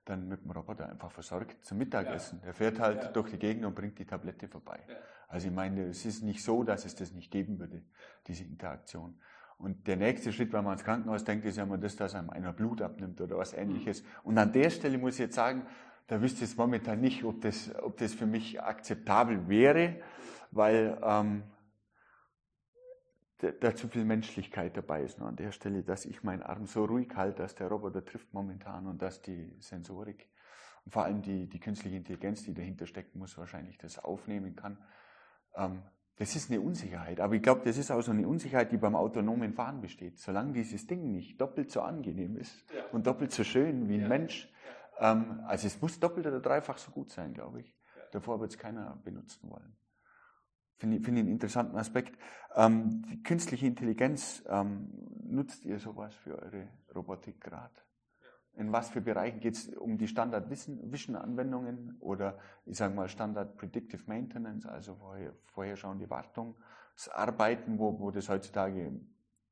dann mit dem Roboter einfach versorgt zum Mittagessen. Ja. Der fährt halt ja. durch die Gegend und bringt die Tablette vorbei. Ja. Also ich meine, es ist nicht so, dass es das nicht geben würde, diese Interaktion. Und der nächste Schritt, wenn man ans Krankenhaus denkt, ist ja immer das, dass einem einer Blut abnimmt oder was ähnliches. Mhm. Und an der Stelle muss ich jetzt sagen, da wüsste ich jetzt momentan nicht, ob das, ob das für mich akzeptabel wäre, weil ähm, da zu viel Menschlichkeit dabei ist. Nur an der Stelle, dass ich meinen Arm so ruhig halte, dass der Roboter trifft momentan und dass die Sensorik und vor allem die, die künstliche Intelligenz, die dahinter stecken muss, wahrscheinlich das aufnehmen kann. Ähm, das ist eine Unsicherheit. Aber ich glaube, das ist auch so eine Unsicherheit, die beim autonomen Fahren besteht. Solange dieses Ding nicht doppelt so angenehm ist ja. und doppelt so schön wie ein ja. Mensch, ähm, also es muss doppelt oder dreifach so gut sein, glaube ich. Davor wird es keiner benutzen wollen. Finde ich, finde ich einen interessanten Aspekt. Ähm, die künstliche Intelligenz, ähm, nutzt ihr sowas für eure Robotik gerade? In was für Bereichen geht es um die Standard-Vision-Anwendungen oder ich sage mal Standard Predictive Maintenance, also vorher, vorherschauende Wartungsarbeiten, wo, wo das heutzutage,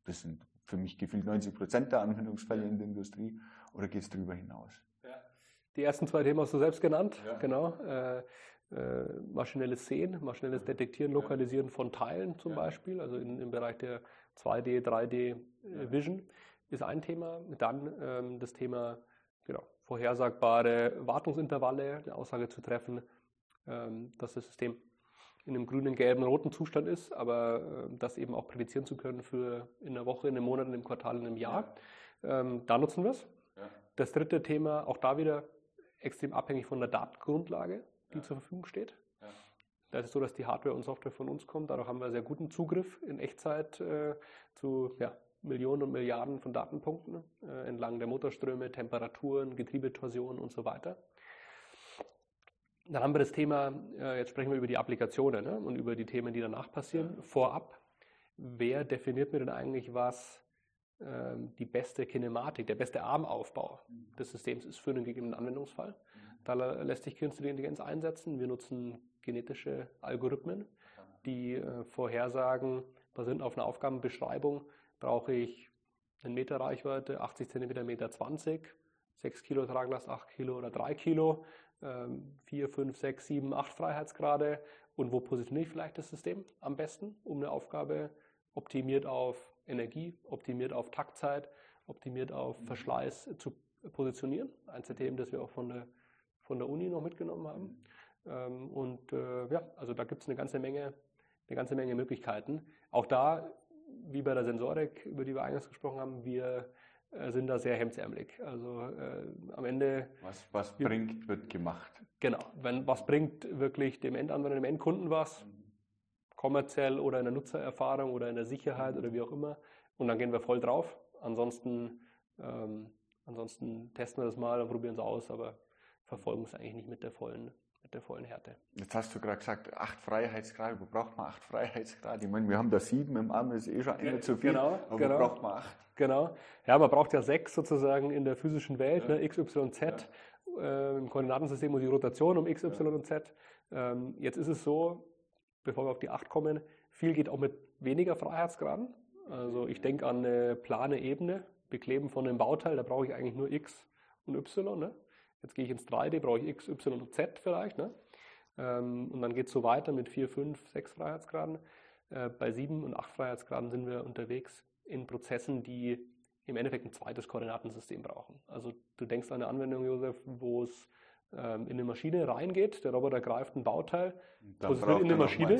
das sind für mich gefühlt 90 Prozent der Anwendungsfälle in der Industrie, oder geht es darüber hinaus? Ja. Die ersten zwei Themen hast du selbst genannt, ja. genau. Äh, äh, maschinelles Sehen, maschinelles Detektieren, Lokalisieren von Teilen zum ja. Beispiel, also in, im Bereich der 2D, 3D äh, Vision ist ein Thema. Dann ähm, das Thema genau, vorhersagbare Wartungsintervalle, eine Aussage zu treffen, ähm, dass das System in einem grünen, gelben, roten Zustand ist, aber äh, das eben auch prädizieren zu können für in einer Woche, in einem Monat, in einem Quartal, in einem Jahr. Ähm, da nutzen wir es. Ja. Das dritte Thema, auch da wieder extrem abhängig von der Datengrundlage die ja. zur Verfügung steht. Ja. Da ist es so, dass die Hardware und Software von uns kommt. Dadurch haben wir sehr guten Zugriff in Echtzeit äh, zu ja, Millionen und Milliarden von Datenpunkten äh, entlang der Motorströme, Temperaturen, Getriebetorsionen und so weiter. Dann haben wir das Thema, äh, jetzt sprechen wir über die Applikationen ne, und über die Themen, die danach passieren. Ja. Vorab, wer definiert mir denn eigentlich, was ähm, die beste Kinematik, der beste Armaufbau mhm. des Systems ist für einen gegebenen Anwendungsfall? Da lässt sich künstliche Intelligenz einsetzen. Wir nutzen genetische Algorithmen, die äh, vorhersagen, basierend auf einer Aufgabenbeschreibung, brauche ich eine Meter Reichweite, 80 cm, Meter 20, 6 Kilo Traglast, 8 Kilo oder 3 Kilo, 4, 5, 6, 7, 8 Freiheitsgrade und wo positioniere ich vielleicht das System am besten, um eine Aufgabe optimiert auf Energie, optimiert auf Taktzeit, optimiert auf mhm. Verschleiß zu positionieren. Ein CTM, das wir auch von der von der Uni noch mitgenommen haben. Ähm, und äh, ja, also da gibt es eine ganze Menge, eine ganze Menge Möglichkeiten. Auch da, wie bei der Sensorik, über die wir eingangs gesprochen haben, wir äh, sind da sehr hemdsärmelig. Also äh, am Ende. Was, was bringt, wird gemacht. Genau. Wenn was bringt wirklich dem Endanwender, dem Endkunden was, kommerziell oder in der Nutzererfahrung oder in der Sicherheit oder wie auch immer. Und dann gehen wir voll drauf. Ansonsten, ähm, ansonsten testen wir das mal und probieren es aus, aber verfolgen es eigentlich nicht mit der vollen, mit der vollen Härte. Jetzt hast du gerade gesagt, acht Freiheitsgrade, wo braucht man acht Freiheitsgrade? Ich meine, wir haben da sieben im Arm, das ist eh schon einer zu viel, genau, aber genau. wo braucht man acht? Genau, ja, man braucht ja sechs sozusagen in der physischen Welt, ja. ne, x, y, z. Ja. Äh, Im Koordinatensystem muss die Rotation um x, y und z. Ähm, jetzt ist es so, bevor wir auf die acht kommen, viel geht auch mit weniger Freiheitsgraden. Also ich denke an eine plane Ebene, bekleben von einem Bauteil, da brauche ich eigentlich nur x und y. Ne? Jetzt gehe ich ins 3D, brauche ich X, Y und Z vielleicht. Ne? Ähm, und dann geht es so weiter mit 4, 5, 6 Freiheitsgraden. Äh, bei 7 und 8 Freiheitsgraden sind wir unterwegs in Prozessen, die im Endeffekt ein zweites Koordinatensystem brauchen. Also du denkst an eine Anwendung, Josef, wo es ähm, in eine Maschine reingeht, der Roboter greift ein Bauteil, positioniert in eine Maschine.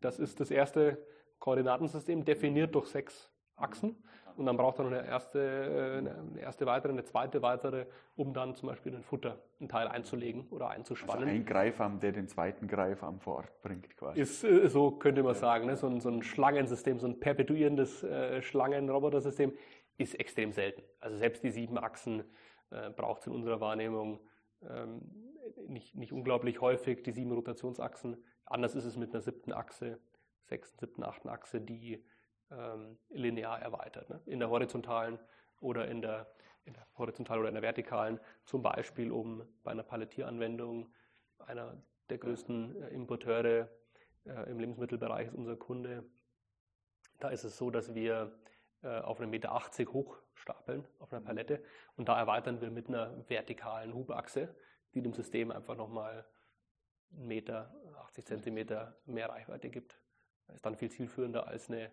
Das ist das erste Koordinatensystem, definiert durch sechs Achsen. Und dann braucht er noch eine erste, eine erste weitere, eine zweite weitere, um dann zum Beispiel ein Futter, ein Teil einzulegen oder einzuspannen. Also ein Greifarm, der den zweiten Greifarm vor Ort bringt quasi. Ist, äh, so könnte man sagen, ne? so, ein, so ein Schlangensystem, so ein perpetuierendes äh, Schlangenrobotersystem ist extrem selten. Also selbst die sieben Achsen äh, braucht es in unserer Wahrnehmung ähm, nicht, nicht unglaublich häufig, die sieben Rotationsachsen. Anders ist es mit einer siebten Achse, sechsten, siebten, achten Achse, die ähm, linear erweitert. Ne? In der horizontalen oder in der, in der horizontalen oder in der vertikalen, zum Beispiel um bei einer Palettieranwendung, einer der größten äh, Importeure äh, im Lebensmittelbereich ist unser Kunde. Da ist es so, dass wir äh, auf 1,80 Meter hoch stapeln, auf einer mhm. Palette. Und da erweitern wir mit einer vertikalen Hubachse, die dem System einfach nochmal einen Meter, 80 Zentimeter mehr Reichweite gibt. Das ist dann viel zielführender als eine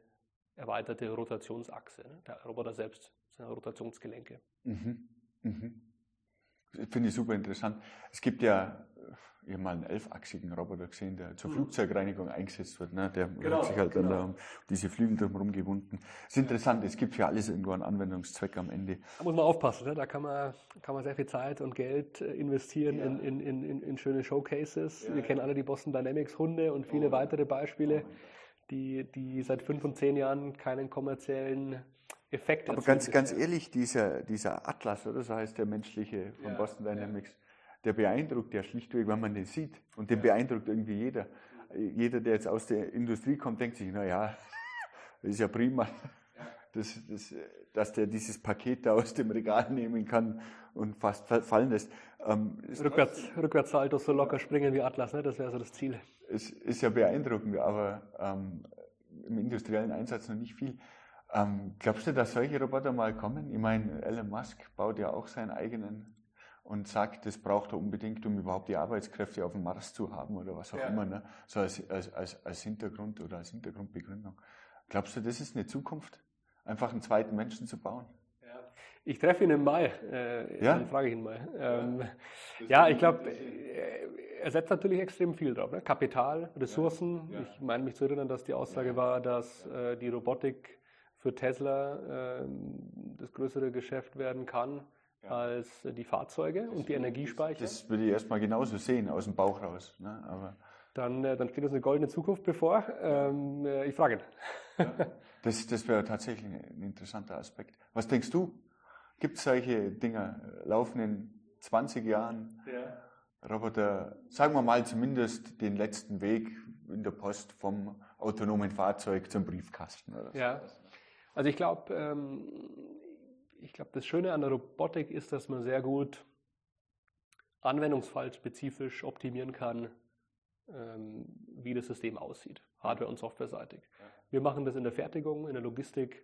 erweiterte Rotationsachse. Ne? Der Roboter selbst sind Rotationsgelenke. Mhm. Mhm. Finde ich super interessant. Es gibt ja, ich habe mal einen elfachsigen Roboter gesehen, der zur mhm. Flugzeugreinigung eingesetzt wird. Ne? Der genau, hat sich halt genau. dann um diese Flügel drumherum gewunden. Das ist interessant, es gibt für alles irgendwo einen Anwendungszweck am Ende. Da muss man aufpassen, ne? da kann man, kann man sehr viel Zeit und Geld äh, investieren ja. in, in, in, in, schöne Showcases. Ja, Wir kennen alle die Boston Dynamics Hunde und viele oh. weitere Beispiele. Oh die, die seit fünf und zehn Jahren keinen kommerziellen Effekt Aber ganz, ganz ehrlich, dieser, dieser Atlas, oder so heißt der menschliche von ja, Boston Dynamics, ja. der beeindruckt ja schlichtweg, wenn man den sieht. Und den ja. beeindruckt irgendwie jeder. Jeder, der jetzt aus der Industrie kommt, denkt sich, na ja, das <laughs> ist ja prima, das, das, dass der dieses Paket da aus dem Regal nehmen kann und fast fallen lässt. Ähm, Rückwärts, Rückwärtssalto so locker springen wie Atlas, ne? das wäre so das Ziel es ist ja beeindruckend, aber ähm, im industriellen Einsatz noch nicht viel. Ähm, glaubst du, dass solche Roboter mal kommen? Ich meine, Elon Musk baut ja auch seinen eigenen und sagt, das braucht er unbedingt, um überhaupt die Arbeitskräfte auf dem Mars zu haben oder was auch ja. immer, ne? so als, als, als, als Hintergrund oder als Hintergrundbegründung. Glaubst du, das ist eine Zukunft, einfach einen zweiten Menschen zu bauen? Ich treffe ihn im Mai, äh, ja? dann frage ich ihn mal. Ähm, ja, ich glaube, er setzt natürlich extrem viel drauf. Ne? Kapital, Ressourcen. Ja, ja. Ich meine mich zu erinnern, dass die Aussage war, dass äh, die Robotik für Tesla äh, das größere Geschäft werden kann ja. als äh, die Fahrzeuge das und die Energiespeicher. Das, das würde ich erstmal genauso sehen, aus dem Bauch raus. Ne? Aber dann, äh, dann steht uns eine goldene Zukunft bevor. Ähm, äh, ich frage ihn. Das, das wäre tatsächlich ein interessanter Aspekt. Was denkst du? Gibt es solche Dinge, laufen in 20 Jahren? Ja Roboter, sagen wir mal zumindest den letzten Weg in der Post vom autonomen Fahrzeug zum Briefkasten. Oder. Ja, also ich glaube, ähm, ich glaube, das Schöne an der Robotik ist, dass man sehr gut anwendungsfallspezifisch optimieren kann, ähm, wie das System aussieht, hardware- und softwareseitig. Wir machen das in der Fertigung, in der Logistik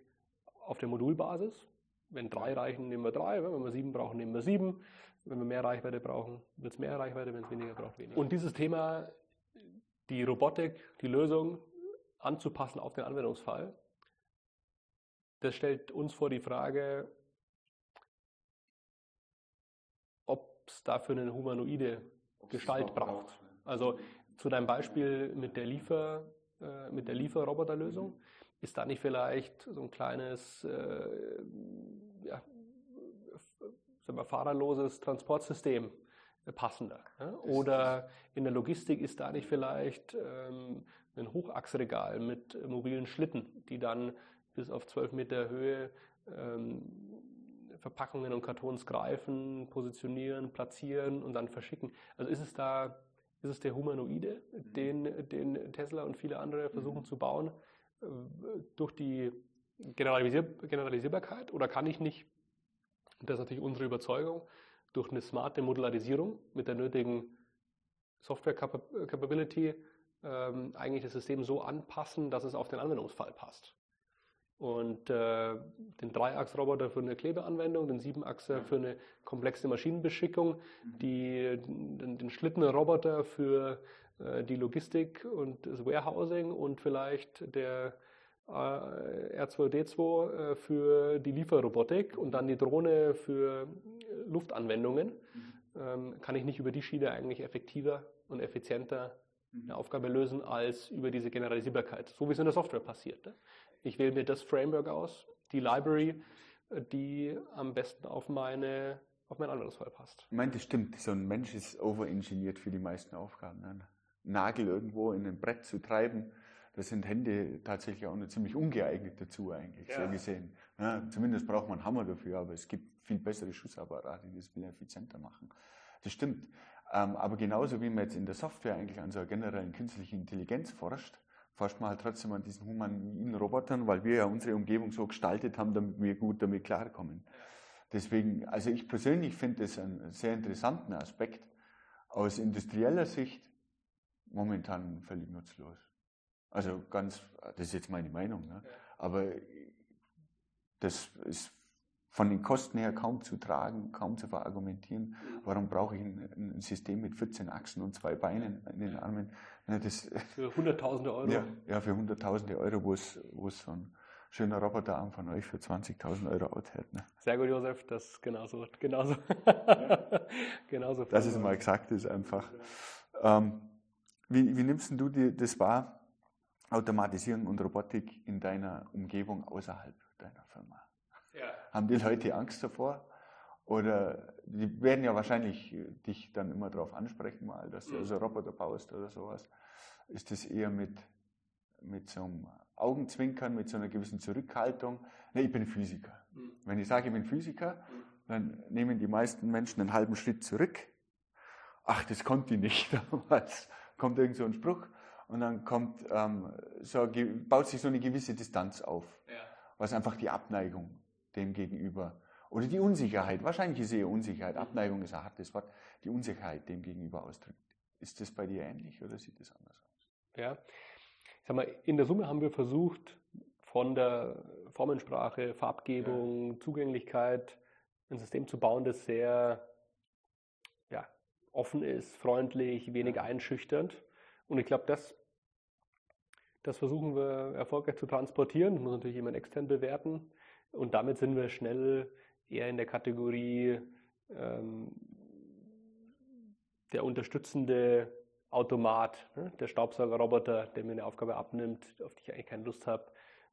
auf der Modulbasis. Wenn drei reichen, nehmen wir drei. Wenn wir sieben brauchen, nehmen wir sieben. Wenn wir mehr Reichweite brauchen, wird es mehr Reichweite, wenn es weniger braucht, weniger. Und dieses Thema, die Robotik, die Lösung anzupassen auf den Anwendungsfall, das stellt uns vor die Frage, ob es dafür eine humanoide Gestalt braucht. Also zu deinem Beispiel mit der Liefer, äh, mit der Lieferroboterlösung, ist da nicht vielleicht so ein kleines äh, ja, sagen wir, fahrerloses Transportsystem passender. Ja? Oder in der Logistik ist da nicht vielleicht ähm, ein Hochachsregal mit mobilen Schlitten, die dann bis auf 12 Meter Höhe ähm, Verpackungen und Kartons greifen, positionieren, platzieren und dann verschicken. Also ist es da, ist es der Humanoide, den, den Tesla und viele andere versuchen mhm. zu bauen, äh, durch die Generalisier Generalisierbarkeit? Oder kann ich nicht das ist natürlich unsere Überzeugung, durch eine smarte Modularisierung mit der nötigen Software-Capability ähm, eigentlich das System so anpassen, dass es auf den Anwendungsfall passt. Und äh, den Dreiachs-Roboter für eine Klebeanwendung, den Siebenachser für eine komplexe Maschinenbeschickung, die, den, den Schlittenroboter für äh, die Logistik und das Warehousing und vielleicht der R2D2 äh, für die Lieferrobotik und dann die Drohne für äh, Luftanwendungen, mhm. ähm, kann ich nicht über die Schiene eigentlich effektiver und effizienter mhm. eine Aufgabe lösen als über diese Generalisierbarkeit, so wie es in der Software passiert. Ne? Ich wähle mir das Framework aus, die Library, die am besten auf meine auf mein Anwendungsfall passt. Ich meine, das stimmt. So ein Mensch ist overengineert für die meisten Aufgaben. Ne? Nagel irgendwo in ein Brett zu treiben, da sind Hände tatsächlich auch noch ziemlich ungeeignet dazu eigentlich, ja. so gesehen. Ja, zumindest braucht man einen Hammer dafür, aber es gibt viel bessere Schussapparate, die das viel effizienter machen. Das stimmt. Ähm, aber genauso wie man jetzt in der Software eigentlich an so einer generellen künstlichen Intelligenz forscht, forscht man halt trotzdem an diesen humanoiden Robotern, weil wir ja unsere Umgebung so gestaltet haben, damit wir gut damit klarkommen. Deswegen, also ich persönlich finde das einen sehr interessanten Aspekt. Aus industrieller Sicht momentan völlig nutzlos. Also ganz, das ist jetzt meine Meinung, ne? aber das ist von den Kosten her kaum zu tragen, kaum zu verargumentieren. Warum brauche ich ein, ein System mit 14 Achsen und zwei Beinen in den Armen? Ja, das, für hunderttausende Euro? Ja, ja für hunderttausende Euro, wo es, wo es so ein schöner Roboterarm von euch für 20.000 Euro authält. Ne? Sehr gut, Josef, das genauso. genauso, ja. <laughs> genauso Dass es mal gesagt ist einfach. Ähm, wie, wie nimmst du die, das wahr? Automatisierung und Robotik in deiner Umgebung außerhalb deiner Firma? Ja. Haben die Leute Angst davor? Oder die werden ja wahrscheinlich dich dann immer darauf ansprechen, mal, dass du mhm. also Roboter baust oder sowas. Ist das eher mit, mit so einem Augenzwinkern, mit so einer gewissen Zurückhaltung? Ne, ich bin Physiker. Mhm. Wenn ich sage, ich bin Physiker, mhm. dann nehmen die meisten Menschen einen halben Schritt zurück. Ach, das konnte ich nicht <laughs> damals. Kommt irgend so ein Spruch. Und dann kommt, ähm, so, baut sich so eine gewisse Distanz auf, ja. was einfach die Abneigung dem gegenüber oder die Unsicherheit, wahrscheinlich ist eher Unsicherheit, mhm. Abneigung ist ein hartes Wort, die Unsicherheit dem gegenüber ausdrückt. Ist das bei dir ähnlich oder sieht das anders aus? Ja, ich sag mal, in der Summe haben wir versucht, von der Formensprache, Farbgebung, ja. Zugänglichkeit ein System zu bauen, das sehr ja, offen ist, freundlich, wenig einschüchternd. Und ich glaube, das das versuchen wir erfolgreich zu transportieren. Das muss natürlich jemand extern bewerten. Und damit sind wir schnell eher in der Kategorie ähm, der unterstützende Automat, ne? der Staubsaugerroboter, der mir eine Aufgabe abnimmt, auf die ich eigentlich keine Lust habe,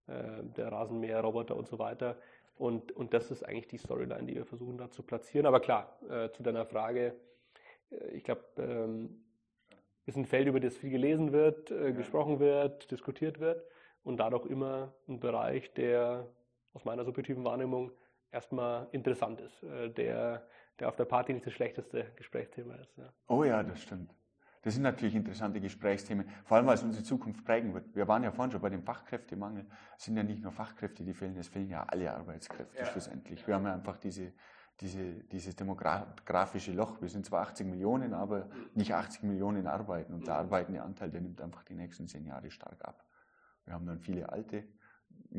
äh, der Rasenmäherroboter und so weiter. Und, und das ist eigentlich die Storyline, die wir versuchen da zu platzieren. Aber klar, äh, zu deiner Frage, äh, ich glaube, ähm, ist ein Feld, über das viel gelesen wird, äh, gesprochen wird, diskutiert wird und dadurch immer ein Bereich, der aus meiner subjektiven Wahrnehmung erstmal interessant ist, äh, der, der auf der Party nicht das schlechteste Gesprächsthema ist. Ja. Oh ja, das stimmt. Das sind natürlich interessante Gesprächsthemen, vor allem weil es unsere Zukunft prägen wird. Wir waren ja vorhin schon bei dem Fachkräftemangel. Es sind ja nicht nur Fachkräfte, die fehlen, es fehlen ja alle Arbeitskräfte ja. schlussendlich. Wir haben ja einfach diese diese, dieses demografische Loch. Wir sind zwar 80 Millionen, aber nicht 80 Millionen arbeiten. Und der arbeitende Anteil, der nimmt einfach die nächsten zehn Jahre stark ab. Wir haben dann viele alte,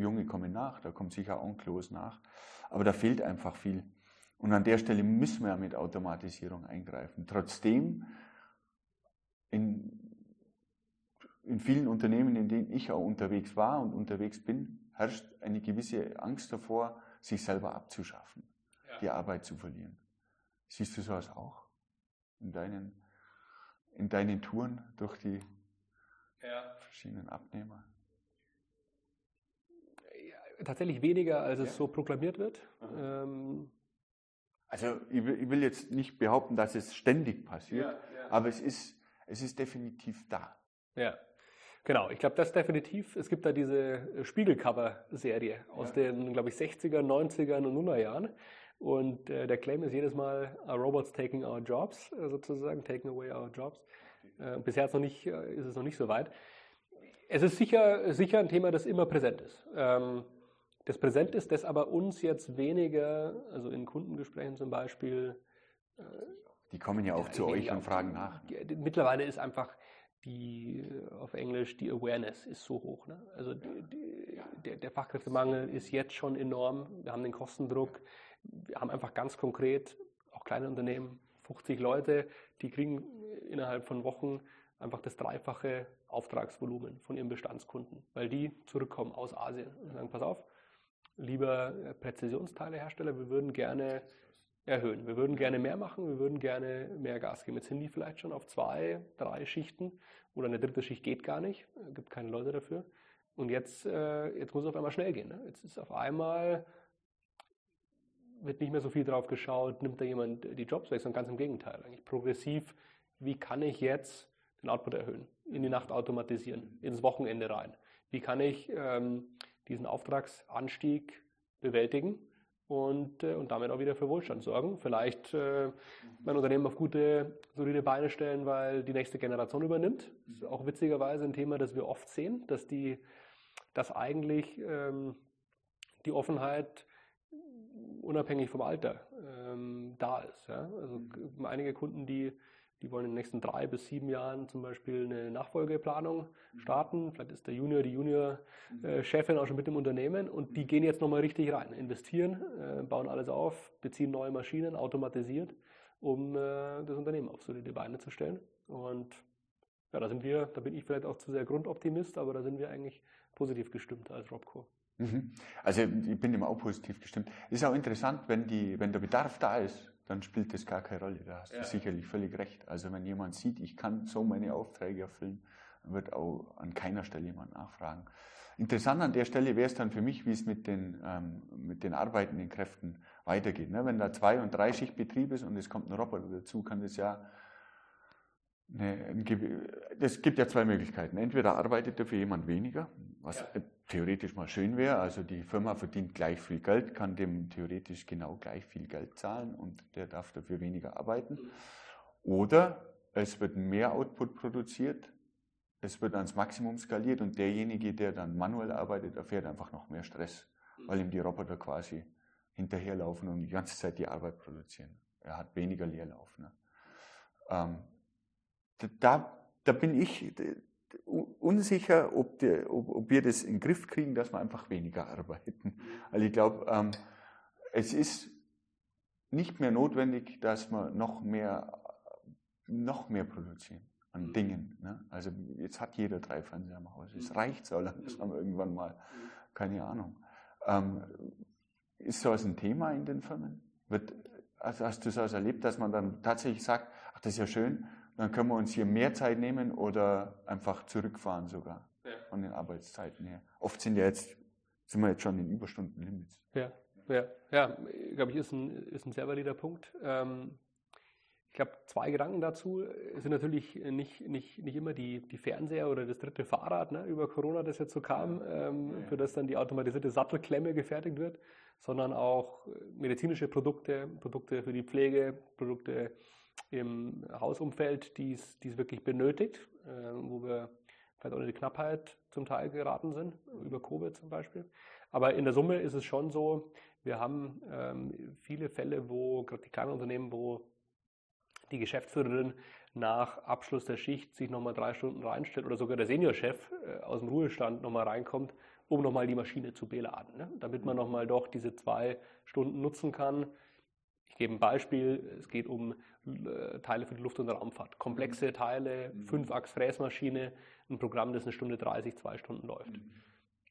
junge kommen nach, da kommt sicher Onklos nach. Aber da fehlt einfach viel. Und an der Stelle müssen wir ja mit Automatisierung eingreifen. Trotzdem, in, in vielen Unternehmen, in denen ich auch unterwegs war und unterwegs bin, herrscht eine gewisse Angst davor, sich selber abzuschaffen die Arbeit zu verlieren. Siehst du sowas auch in deinen, in deinen Touren durch die ja. verschiedenen Abnehmer? Ja, tatsächlich weniger, als es so proklamiert wird. Ähm, also ich will, ich will, jetzt nicht behaupten, dass es ständig passiert, aber es ist, es ist definitiv da. Ja. Genau, ich glaube, das definitiv. Es gibt da diese Spiegelcover-Serie aus den, glaube ich, 60er, 90er und 100er Jahren. Und äh, der Claim ist jedes Mal, Robots taking our jobs, äh, sozusagen, taking away our jobs. Äh, bisher ist, noch nicht, äh, ist es noch nicht so weit. Es ist sicher, sicher ein Thema, das immer präsent ist. Ähm, das präsent ist, das aber uns jetzt weniger, also in Kundengesprächen zum Beispiel. Äh, die kommen ja auch zu euch und fragen nach. Mittlerweile ist einfach die auf Englisch die Awareness ist so hoch. Ne? Also die, die, der, der, Fachkräftemangel ist jetzt schon enorm. Wir haben den Kostendruck wir haben einfach ganz konkret, auch kleine Unternehmen, 50 Leute, die kriegen innerhalb von Wochen einfach das dreifache Auftragsvolumen von ihren Bestandskunden, weil die zurückkommen aus Asien und sagen, pass auf, lieber Präzisionsteilehersteller, wir würden gerne erhöhen. Wir würden gerne mehr machen, wir würden gerne mehr Gas geben. Jetzt sind die vielleicht schon auf zwei, drei Schichten oder eine dritte Schicht geht gar nicht, gibt keine Leute dafür. Und jetzt, äh, jetzt muss es auf einmal schnell gehen. Ne? Jetzt ist auf einmal, wird nicht mehr so viel drauf geschaut, nimmt da jemand die Jobs weg, sondern ganz im Gegenteil. Eigentlich progressiv, wie kann ich jetzt den Output erhöhen, in die Nacht automatisieren, ins Wochenende rein? Wie kann ich ähm, diesen Auftragsanstieg bewältigen und, äh, und damit auch wieder für Wohlstand sorgen. Vielleicht äh, mein Unternehmen auf gute, solide Beine stellen, weil die nächste Generation übernimmt. Das ist auch witzigerweise ein Thema, das wir oft sehen, dass die, dass eigentlich ähm, die Offenheit unabhängig vom Alter ähm, da ist. Ja? Also einige Kunden, die die wollen in den nächsten drei bis sieben Jahren zum Beispiel eine Nachfolgeplanung mhm. starten. Vielleicht ist der Junior, die Junior-Chefin auch schon mit dem Unternehmen und die mhm. gehen jetzt nochmal richtig rein, investieren, äh, bauen alles auf, beziehen neue Maschinen, automatisiert, um äh, das Unternehmen auf solide Beine zu stellen. Und ja, da sind wir, da bin ich vielleicht auch zu sehr Grundoptimist, aber da sind wir eigentlich positiv gestimmt als Robco. Mhm. Also ich bin immer auch positiv gestimmt. Es ist auch interessant, wenn, die, wenn der Bedarf da ist, dann spielt das gar keine Rolle. Da hast ja. du sicherlich völlig recht. Also wenn jemand sieht, ich kann so meine Aufträge erfüllen, wird auch an keiner Stelle jemand nachfragen. Interessant an der Stelle wäre es dann für mich, wie es mit den, ähm, mit den arbeitenden Kräften weitergeht. Ne? Wenn da Zwei- und Dreischichtbetrieb ist und es kommt ein Roboter dazu, kann das ja es gibt ja zwei Möglichkeiten. Entweder arbeitet dafür jemand weniger, was ja. theoretisch mal schön wäre. Also die Firma verdient gleich viel Geld, kann dem theoretisch genau gleich viel Geld zahlen und der darf dafür weniger arbeiten. Oder es wird mehr Output produziert, es wird ans Maximum skaliert und derjenige, der dann manuell arbeitet, erfährt einfach noch mehr Stress, weil ihm die Roboter quasi hinterherlaufen und die ganze Zeit die Arbeit produzieren. Er hat weniger Leerlauf. Ne? Ähm, da, da bin ich unsicher, ob, die, ob, ob, wir das in den Griff kriegen, dass wir einfach weniger <laughs> arbeiten. Also ich glaube, ähm, es ist nicht mehr notwendig, dass wir noch mehr, noch mehr produzieren an mhm. Dingen. Ne? Also jetzt hat jeder drei Fernseher im Haus. Es reicht so langsam irgendwann mal. Keine Ahnung. Ähm, ist sowas ein Thema in den Firmen? Wird, also hast du sowas erlebt, dass man dann tatsächlich sagt, ach, das ist ja schön, dann können wir uns hier mehr Zeit nehmen oder einfach zurückfahren sogar ja. von den Arbeitszeiten her. Oft sind ja jetzt, sind wir jetzt schon in Überstundenlimits. Ja, ja, ja, glaube ich, ist ein, ist ein sehr valider Punkt. Ähm, ich glaube, zwei Gedanken dazu es sind natürlich nicht, nicht, nicht immer die, die Fernseher oder das dritte Fahrrad ne, über Corona, das jetzt so kam, ähm, für das dann die automatisierte Sattelklemme gefertigt wird, sondern auch medizinische Produkte, Produkte für die Pflege, Produkte im Hausumfeld, die es, wirklich benötigt, äh, wo wir vielleicht auch in die Knappheit zum Teil geraten sind, über Covid zum Beispiel. Aber in der Summe ist es schon so, wir haben ähm, viele Fälle, wo gerade die kleinen Unternehmen, wo die Geschäftsführerin nach Abschluss der Schicht sich nochmal drei Stunden reinstellt oder sogar der Seniorchef äh, aus dem Ruhestand nochmal reinkommt, um nochmal die Maschine zu beladen, ne? damit man nochmal doch diese zwei Stunden nutzen kann, ich gebe ein Beispiel, es geht um äh, Teile für die Luft- und Raumfahrt. Komplexe mhm. Teile, mhm. Fünfachs-Fräsmaschine, ein Programm, das eine Stunde 30, zwei Stunden läuft. Mhm.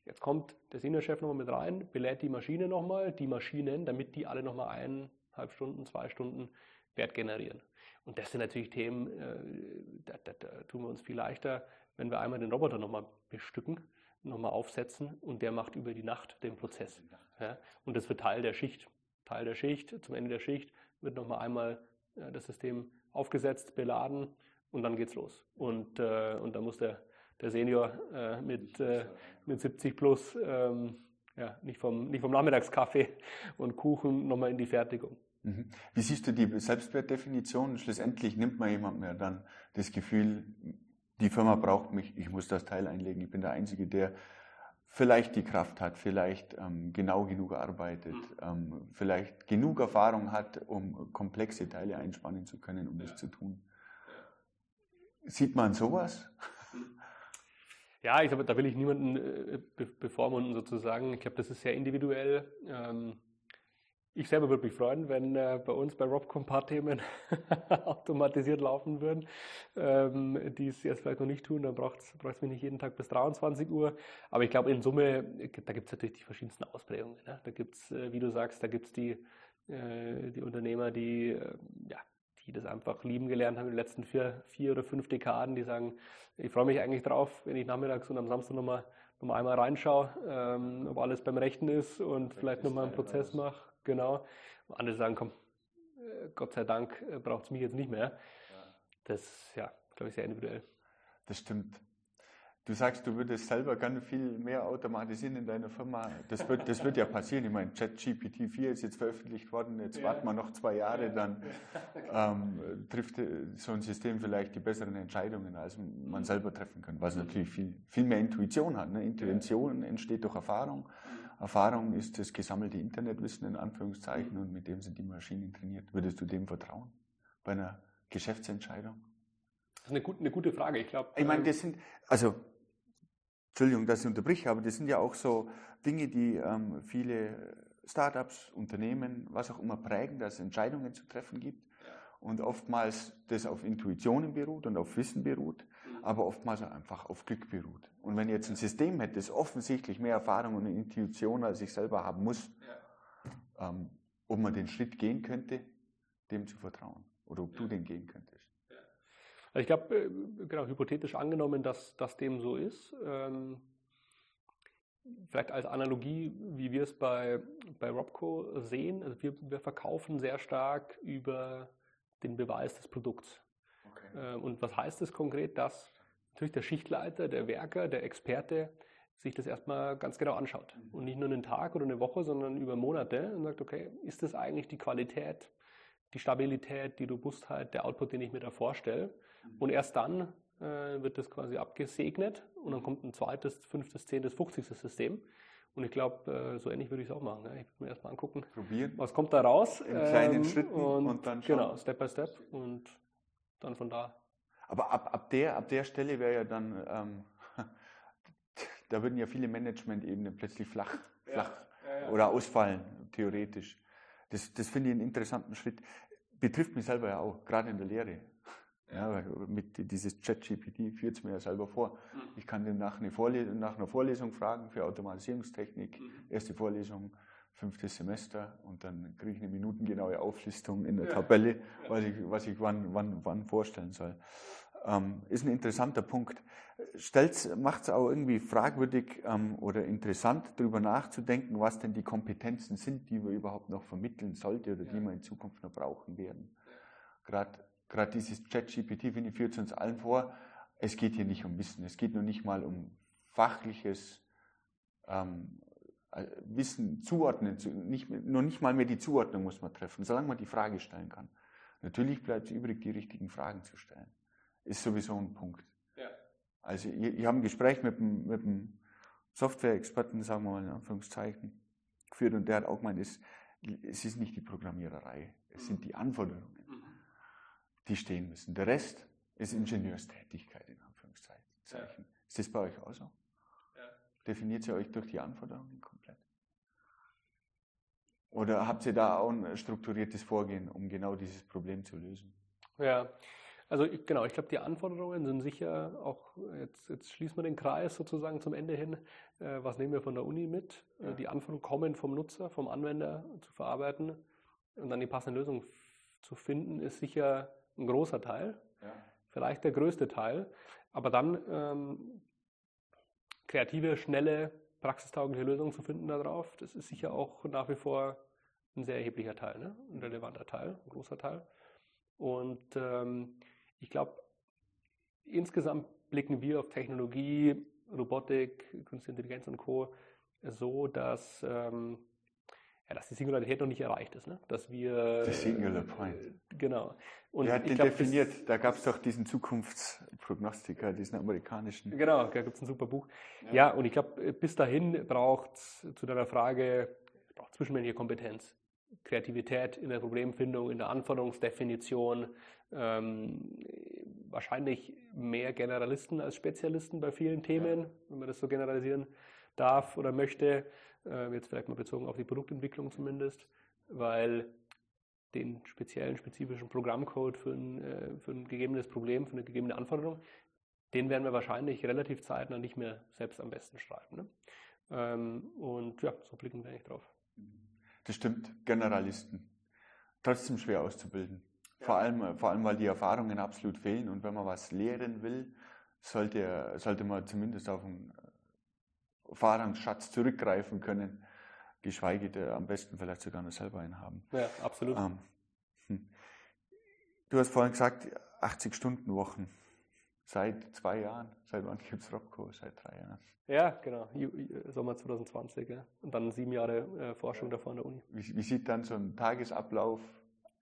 Jetzt kommt der Senior-Chef nochmal mit rein, belädt die Maschine nochmal, die Maschinen, damit die alle nochmal eineinhalb Stunden, zwei Stunden Wert generieren. Und das sind natürlich Themen, äh, da, da, da tun wir uns viel leichter, wenn wir einmal den Roboter nochmal bestücken, nochmal aufsetzen und der macht über die Nacht den Prozess. Ja? Und das wird Teil der Schicht. Teil der Schicht, zum Ende der Schicht wird nochmal einmal äh, das System aufgesetzt, beladen und dann geht's los. Und, äh, und dann muss der, der Senior äh, mit, äh, mit 70 plus ähm, ja, nicht, vom, nicht vom Nachmittagskaffee <laughs> und Kuchen nochmal in die Fertigung. Mhm. Wie siehst du die Selbstwertdefinition? Schlussendlich nimmt man jemand mehr dann das Gefühl, die Firma braucht mich, ich muss das Teil einlegen, ich bin der Einzige, der vielleicht die Kraft hat, vielleicht ähm, genau genug arbeitet, mhm. ähm, vielleicht genug Erfahrung hat, um komplexe Teile einspannen zu können, um ja. das zu tun. Sieht man sowas? Ja, ich glaube, da will ich niemanden äh, be bevormunden sozusagen. Ich glaube, das ist sehr individuell. Ähm, ich selber würde mich freuen, wenn äh, bei uns bei Robcom ein paar Themen <laughs> automatisiert laufen würden, ähm, die es jetzt vielleicht noch nicht tun. Dann braucht es mich nicht jeden Tag bis 23 Uhr. Aber ich glaube, in Summe, da gibt es natürlich die verschiedensten Ausprägungen. Ne? Da gibt es, äh, wie du sagst, da gibt es die, äh, die Unternehmer, die, äh, ja, die das einfach lieben gelernt haben in den letzten vier, vier oder fünf Dekaden, die sagen, ich freue mich eigentlich drauf, wenn ich nachmittags und am Samstag nochmal noch mal einmal reinschaue, ähm, ob alles beim Rechten ist und vielleicht nochmal einen Prozess mache genau. Andere sagen, komm, äh, Gott sei Dank äh, braucht es mich jetzt nicht mehr. Das ja, glaube ich, sehr individuell. Das stimmt. Du sagst, du würdest selber ganz viel mehr automatisieren in deiner Firma. Das wird, das wird ja passieren. Ich meine, ChatGPT 4 ist jetzt veröffentlicht worden. Jetzt ja. warten wir noch zwei Jahre, dann <laughs> ähm, trifft äh, so ein System vielleicht die besseren Entscheidungen, als man selber treffen kann, was natürlich viel, viel mehr Intuition hat. Ne? Intuition entsteht durch Erfahrung. Erfahrung ist das gesammelte Internetwissen in Anführungszeichen und mit dem sind die Maschinen trainiert. Würdest du dem vertrauen bei einer Geschäftsentscheidung? Das ist eine, gut, eine gute Frage. Ich glaube. Ich meine, ähm, das sind, also, Entschuldigung, dass ich unterbrich, aber das sind ja auch so Dinge, die ähm, viele Startups, Unternehmen, was auch immer prägen, dass es Entscheidungen zu treffen gibt und oftmals das auf Intuitionen beruht und auf Wissen beruht. Aber oftmals einfach auf Glück beruht. Und wenn jetzt ein System hätte, das offensichtlich mehr Erfahrung und Intuition als ich selber haben muss, ja. ähm, ob man den Schritt gehen könnte, dem zu vertrauen oder ob ja. du den gehen könntest. Also ich glaube, äh, genau, hypothetisch angenommen, dass das dem so ist, ähm, vielleicht als Analogie, wie wir es bei, bei Robco sehen, also wir, wir verkaufen sehr stark über den Beweis des Produkts. Okay. Ähm, und was heißt das konkret? Dass natürlich der Schichtleiter, der Werker, der Experte sich das erstmal ganz genau anschaut. Mhm. Und nicht nur einen Tag oder eine Woche, sondern über Monate und sagt, okay, ist das eigentlich die Qualität, die Stabilität, die Robustheit, der Output, den ich mir da vorstelle? Mhm. Und erst dann äh, wird das quasi abgesegnet und dann kommt ein zweites, fünftes, zehntes, fünfzigstes System. Und ich glaube, äh, so ähnlich würde ich es auch machen. Ne? Ich würde mir erstmal angucken, Probieren. was kommt da raus. In kleinen ähm, Schritten und, und, dann schauen. Genau, Step by Step und dann von da. Aber ab, ab, der, ab der Stelle wäre ja dann, ähm, <laughs> da würden ja viele Management-Ebenen plötzlich flach, flach ja, ja, oder ausfallen, theoretisch. Das, das finde ich einen interessanten Schritt. Betrifft mich selber ja auch, gerade in der Lehre. Ja, mit dieses ChatGPT führt es mir ja selber vor. Mhm. Ich kann den nach, eine nach einer Vorlesung fragen für Automatisierungstechnik, mhm. erste Vorlesung, fünftes Semester und dann kriege ich eine minutengenaue Auflistung in der ja. Tabelle, was ich, was ich wann, wann, wann vorstellen soll. Ähm, ist ein interessanter Punkt. Macht es auch irgendwie fragwürdig ähm, oder interessant, darüber nachzudenken, was denn die Kompetenzen sind, die wir überhaupt noch vermitteln sollte oder ja. die wir in Zukunft noch brauchen werden. Gerade dieses ChatGPT, finde ich, führt uns allen vor, es geht hier nicht um Wissen, es geht nur nicht mal um fachliches ähm, äh, Wissen zuordnen, nicht, nur nicht mal mehr die Zuordnung muss man treffen, solange man die Frage stellen kann. Natürlich bleibt es übrig, die richtigen Fragen zu stellen. Ist sowieso ein Punkt. Ja. Also ich, ich habe ein Gespräch mit einem, mit einem Software-Experten, sagen wir mal in Anführungszeichen, geführt und der hat auch gemeint, es, es ist nicht die Programmiererei, es sind die Anforderungen die stehen müssen. Der Rest ist Ingenieurstätigkeit in Anführungszeichen. Ja. Ist das bei euch auch so? Definiert ihr euch durch die Anforderungen komplett? Oder habt ihr da auch ein strukturiertes Vorgehen, um genau dieses Problem zu lösen? Ja, also ich, genau, ich glaube, die Anforderungen sind sicher auch, jetzt, jetzt schließen wir den Kreis sozusagen zum Ende hin. Äh, was nehmen wir von der Uni mit? Äh, ja. Die Anforderungen kommen vom Nutzer, vom Anwender zu verarbeiten und dann die passende Lösung zu finden, ist sicher ein großer Teil, ja. vielleicht der größte Teil, aber dann ähm, kreative, schnelle, praxistaugliche Lösungen zu finden darauf, das ist sicher auch nach wie vor ein sehr erheblicher Teil, ne? ein relevanter Teil, ein großer Teil. Und ähm, ich glaube, insgesamt blicken wir auf Technologie, Robotik, Künstliche Intelligenz und Co. so, dass ähm, ja, dass die Singularität noch nicht erreicht ist. Ne? Dass wir. The Singular Point. genau. Und Wer hat den glaub, definiert? Da gab es doch diesen Zukunftsprognostiker, diesen amerikanischen. Genau, da gibt es ein super Buch. Ja, ja und ich glaube, bis dahin braucht es zu deiner Frage braucht zwischenmenschliche Kompetenz, Kreativität in der Problemfindung, in der Anforderungsdefinition, ähm, wahrscheinlich mehr Generalisten als Spezialisten bei vielen Themen, ja. wenn man das so generalisieren darf oder möchte äh, jetzt vielleicht mal bezogen auf die Produktentwicklung zumindest. weil den speziellen, spezifischen Programmcode für ein, äh, für ein gegebenes Problem, für eine gegebene Anforderung, den werden wir wahrscheinlich relativ zeitnah nicht mehr selbst am besten schreiben. Ne? Ähm, und ja, so blicken wir eigentlich drauf. Das stimmt, Generalisten. Trotzdem schwer auszubilden. Ja. Vor, allem, vor allem, weil die Erfahrungen absolut fehlen und wenn man was lehren will, sollte, sollte man zumindest auf einen Erfahrungsschatz zurückgreifen können, geschweige denn am besten vielleicht sogar noch selber einen haben. Ja, absolut. Ähm, hm. Du hast vorhin gesagt, 80-Stunden-Wochen. Seit zwei Jahren. Seit wann gibt es Robco? Seit drei Jahren. Ja, genau. Sommer 2020. Ja. Und dann sieben Jahre äh, Forschung davor an der Uni. Wie, wie, sieht dann so ein Tagesablauf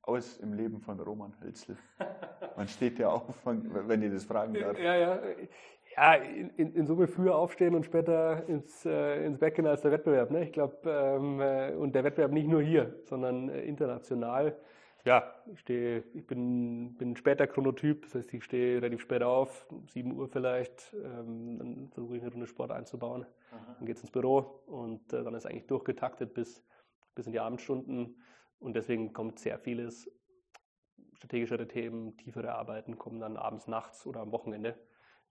aus im Leben von Roman Hölzel? Man steht ja auf, wenn ihr das fragen darf. Ja, ja. Ja, in, in, Summe früher aufstehen und später ins, äh, ins Bett gehen als der Wettbewerb. Ne? Ich glaube, ähm, äh, und der Wettbewerb nicht nur hier, sondern äh, international ja, ich stehe, ich bin, bin ein später Chronotyp, das heißt, ich stehe relativ spät auf, 7 Uhr vielleicht, ähm, dann versuche ich eine Runde Sport einzubauen, Aha. dann geht es ins Büro und äh, dann ist eigentlich durchgetaktet bis, bis in die Abendstunden und deswegen kommt sehr vieles, strategischere Themen, tiefere Arbeiten kommen dann abends, nachts oder am Wochenende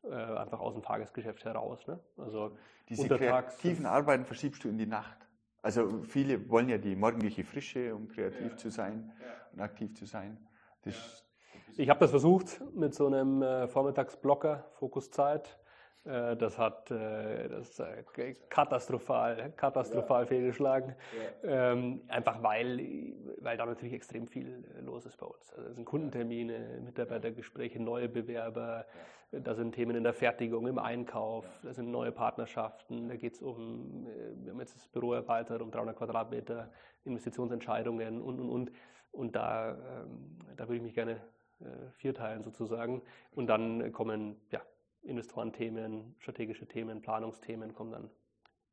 äh, einfach aus dem Tagesgeschäft heraus. Ne? Also Diese kreativen Arbeiten verschiebst du in die Nacht? Also viele wollen ja die morgendliche Frische, um kreativ ja. zu sein ja. und aktiv zu sein. Das ich habe das versucht mit so einem äh, Vormittagsblocker, Fokuszeit. Äh, das hat äh, das äh, katastrophal, katastrophal ja. fehlgeschlagen. Ähm, einfach weil, weil da natürlich extrem viel los ist bei uns. Also es sind Kundentermine, Mitarbeitergespräche, neue Bewerber, da sind Themen in der Fertigung, im Einkauf, da sind neue Partnerschaften, da geht es um, wir haben jetzt das Büro erweitert um 300 Quadratmeter, Investitionsentscheidungen und, und, und. Und da, ähm, da würde ich mich gerne vierteilen sozusagen. Und dann kommen ja, Investorenthemen, strategische Themen, Planungsthemen kommen dann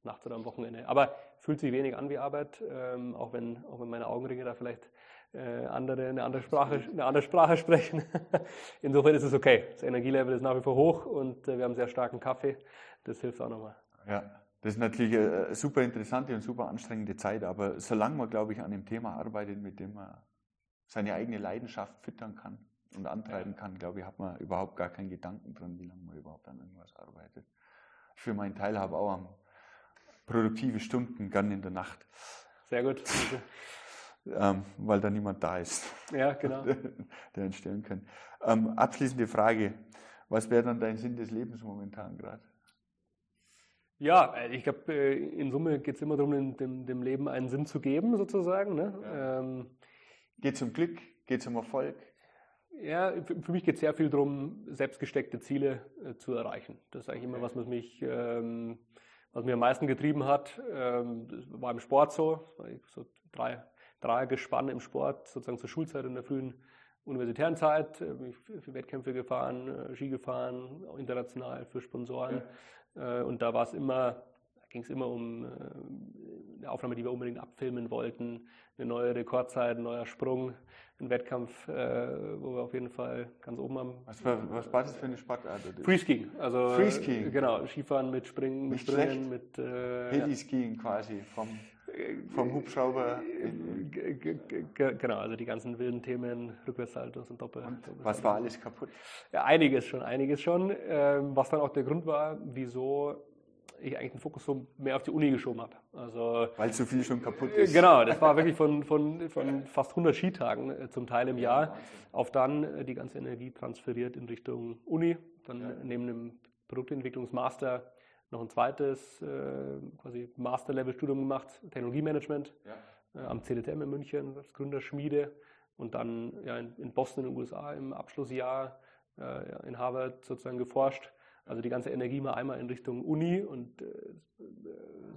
nachts oder am Wochenende. Aber fühlt sich wenig an wie Arbeit, ähm, auch, wenn, auch wenn meine Augenringe da vielleicht äh, andere, eine, andere Sprache, eine andere Sprache sprechen. <laughs> Insofern ist es okay. Das Energielevel ist nach wie vor hoch und äh, wir haben sehr starken Kaffee. Das hilft auch nochmal. Ja, das ist natürlich eine super interessante und super anstrengende Zeit, aber solange man, glaube ich, an dem Thema arbeitet, mit dem man seine eigene Leidenschaft füttern kann und antreiben kann, glaube ich, hat man überhaupt gar keinen Gedanken dran, wie lange man überhaupt an irgendwas arbeitet. Ich für meinen Teil habe auch am produktive Stunden gern in der Nacht. Sehr gut. ähm, weil da niemand da ist, ja, genau. <laughs> der, entstellen kann. Ähm, abschließende Frage. Was wäre dann dein Sinn des Lebens momentan gerade? Ja, äh, ich glaube, äh, in Summe geht es immer darum, dem, dem, Leben einen Sinn zu geben, sozusagen. Ne? Ja. Ähm, geht es um Glück? Geht es um Erfolg? Ja, für, mich geht es sehr viel darum, selbstgesteckte Ziele äh, zu erreichen. Das ist eigentlich okay. immer, was mich, ähm, was mich am meisten getrieben hat. Ähm, das war im Sport so. so drei, Dreiergespann im Sport, sozusagen zur Schulzeit in der frühen universitären Zeit, äh, für Wettkämpfe gefahren, äh, Ski gefahren, auch international für Sponsoren. Ja. Äh, und da war es immer, ging es immer um eine Aufnahme, die wir unbedingt abfilmen wollten, eine neue Rekordzeit, ein neuer Sprung, ein Wettkampf, wo wir auf jeden Fall ganz oben haben. Was war, was war das für eine Sportart? Freeskiing. Also, Freeskiing. Genau, Skifahren mit Springen, mit Springen, mit äh, Heli-Skiing ja. quasi vom vom Hubschrauber. Genau, also die ganzen wilden Themen, Rückwärtssaltos und Doppel. Und was war alles kaputt? Ja, einiges schon, einiges schon. Ähm, was dann auch der Grund war, wieso ich eigentlich den Fokus so mehr auf die Uni geschoben habe. Also, Weil so viel schon kaputt ist. Genau, das war wirklich <laughs> von, von, von fast 100 Skitagen äh, zum Teil im Jahr auf dann äh, die ganze Energie transferiert in Richtung Uni, dann ja. neben dem Produktentwicklungsmaster noch ein zweites äh, quasi Master-Level-Studium gemacht, Technologiemanagement ja. äh, am CDTM in München als Gründerschmiede und dann ja, in, in Boston in den USA im Abschlussjahr äh, ja, in Harvard sozusagen geforscht. Also die ganze Energie mal einmal in Richtung Uni und äh,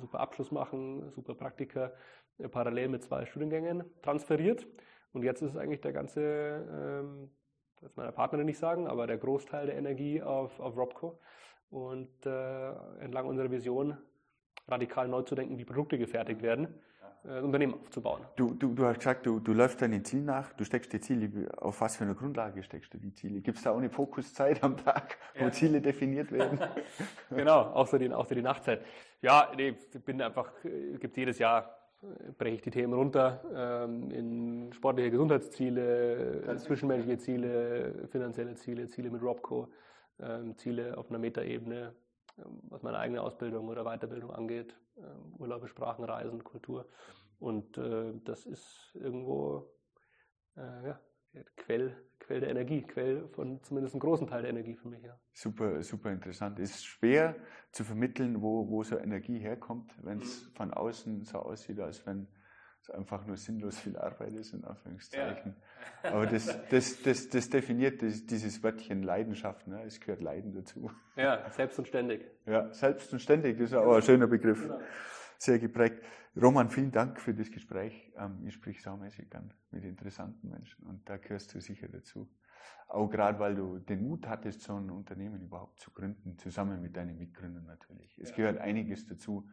super Abschluss machen, super Praktika, äh, parallel mit zwei Studiengängen transferiert. Und jetzt ist eigentlich der ganze, ähm, das meiner Partnerin nicht sagen, aber der Großteil der Energie auf, auf Robco und äh, entlang unserer Vision radikal neu zu denken, wie Produkte gefertigt werden, äh, Unternehmen aufzubauen. Du, du, du hast gesagt, du, du läufst deinen Ziel nach, du steckst die Ziele, auf was für eine Grundlage steckst du die Ziele? Gibt es da auch eine Fokuszeit am Tag, wo ja. Ziele definiert werden? <laughs> genau, auch so, die, so die Nachtzeit. Ja, nee, ich bin einfach, es gibt jedes Jahr breche ich die Themen runter ähm, in sportliche Gesundheitsziele, zwischenmenschliche Ziele, finanzielle Ziele, Ziele mit Robco, ähm, Ziele auf einer Metaebene, was meine eigene Ausbildung oder Weiterbildung angeht, Urlaube, Sprachen, Reisen, Kultur. Und äh, das ist irgendwo äh, ja, Quell, Quell der Energie, Quell von zumindest einem großen Teil der Energie für mich. Ja. Super, super interessant. Es ist schwer zu vermitteln, wo, wo so Energie herkommt, wenn es mhm. von außen so aussieht, als wenn es einfach nur sinnlos viel Arbeit ist, in Anführungszeichen. Ja. <laughs> Aber das, das, das, das definiert das, dieses Wörtchen Leidenschaft. Ne? Es gehört Leiden dazu. Ja, <laughs> selbst und ständig. Ja, selbst und ständig, das ist auch ein schöner Begriff. Genau. Sehr geprägt. Roman, vielen Dank für das Gespräch. Ähm, ich sprich saumäßig gern mit interessanten Menschen und da gehörst du sicher dazu. Auch gerade, weil du den Mut hattest, so ein Unternehmen überhaupt zu gründen, zusammen mit deinen Mitgründern natürlich. Es ja. gehört einiges dazu,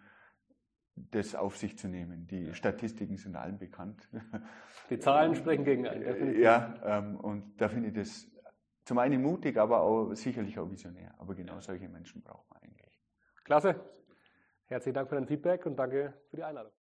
das auf sich zu nehmen. Die Statistiken sind allen bekannt. Die Zahlen sprechen gegen einen, definitiv. Ja, ähm, und da finde ich das zum einen mutig, aber auch sicherlich auch visionär. Aber genau solche Menschen braucht man eigentlich. Klasse. Herzlichen Dank für dein Feedback und danke für die Einladung.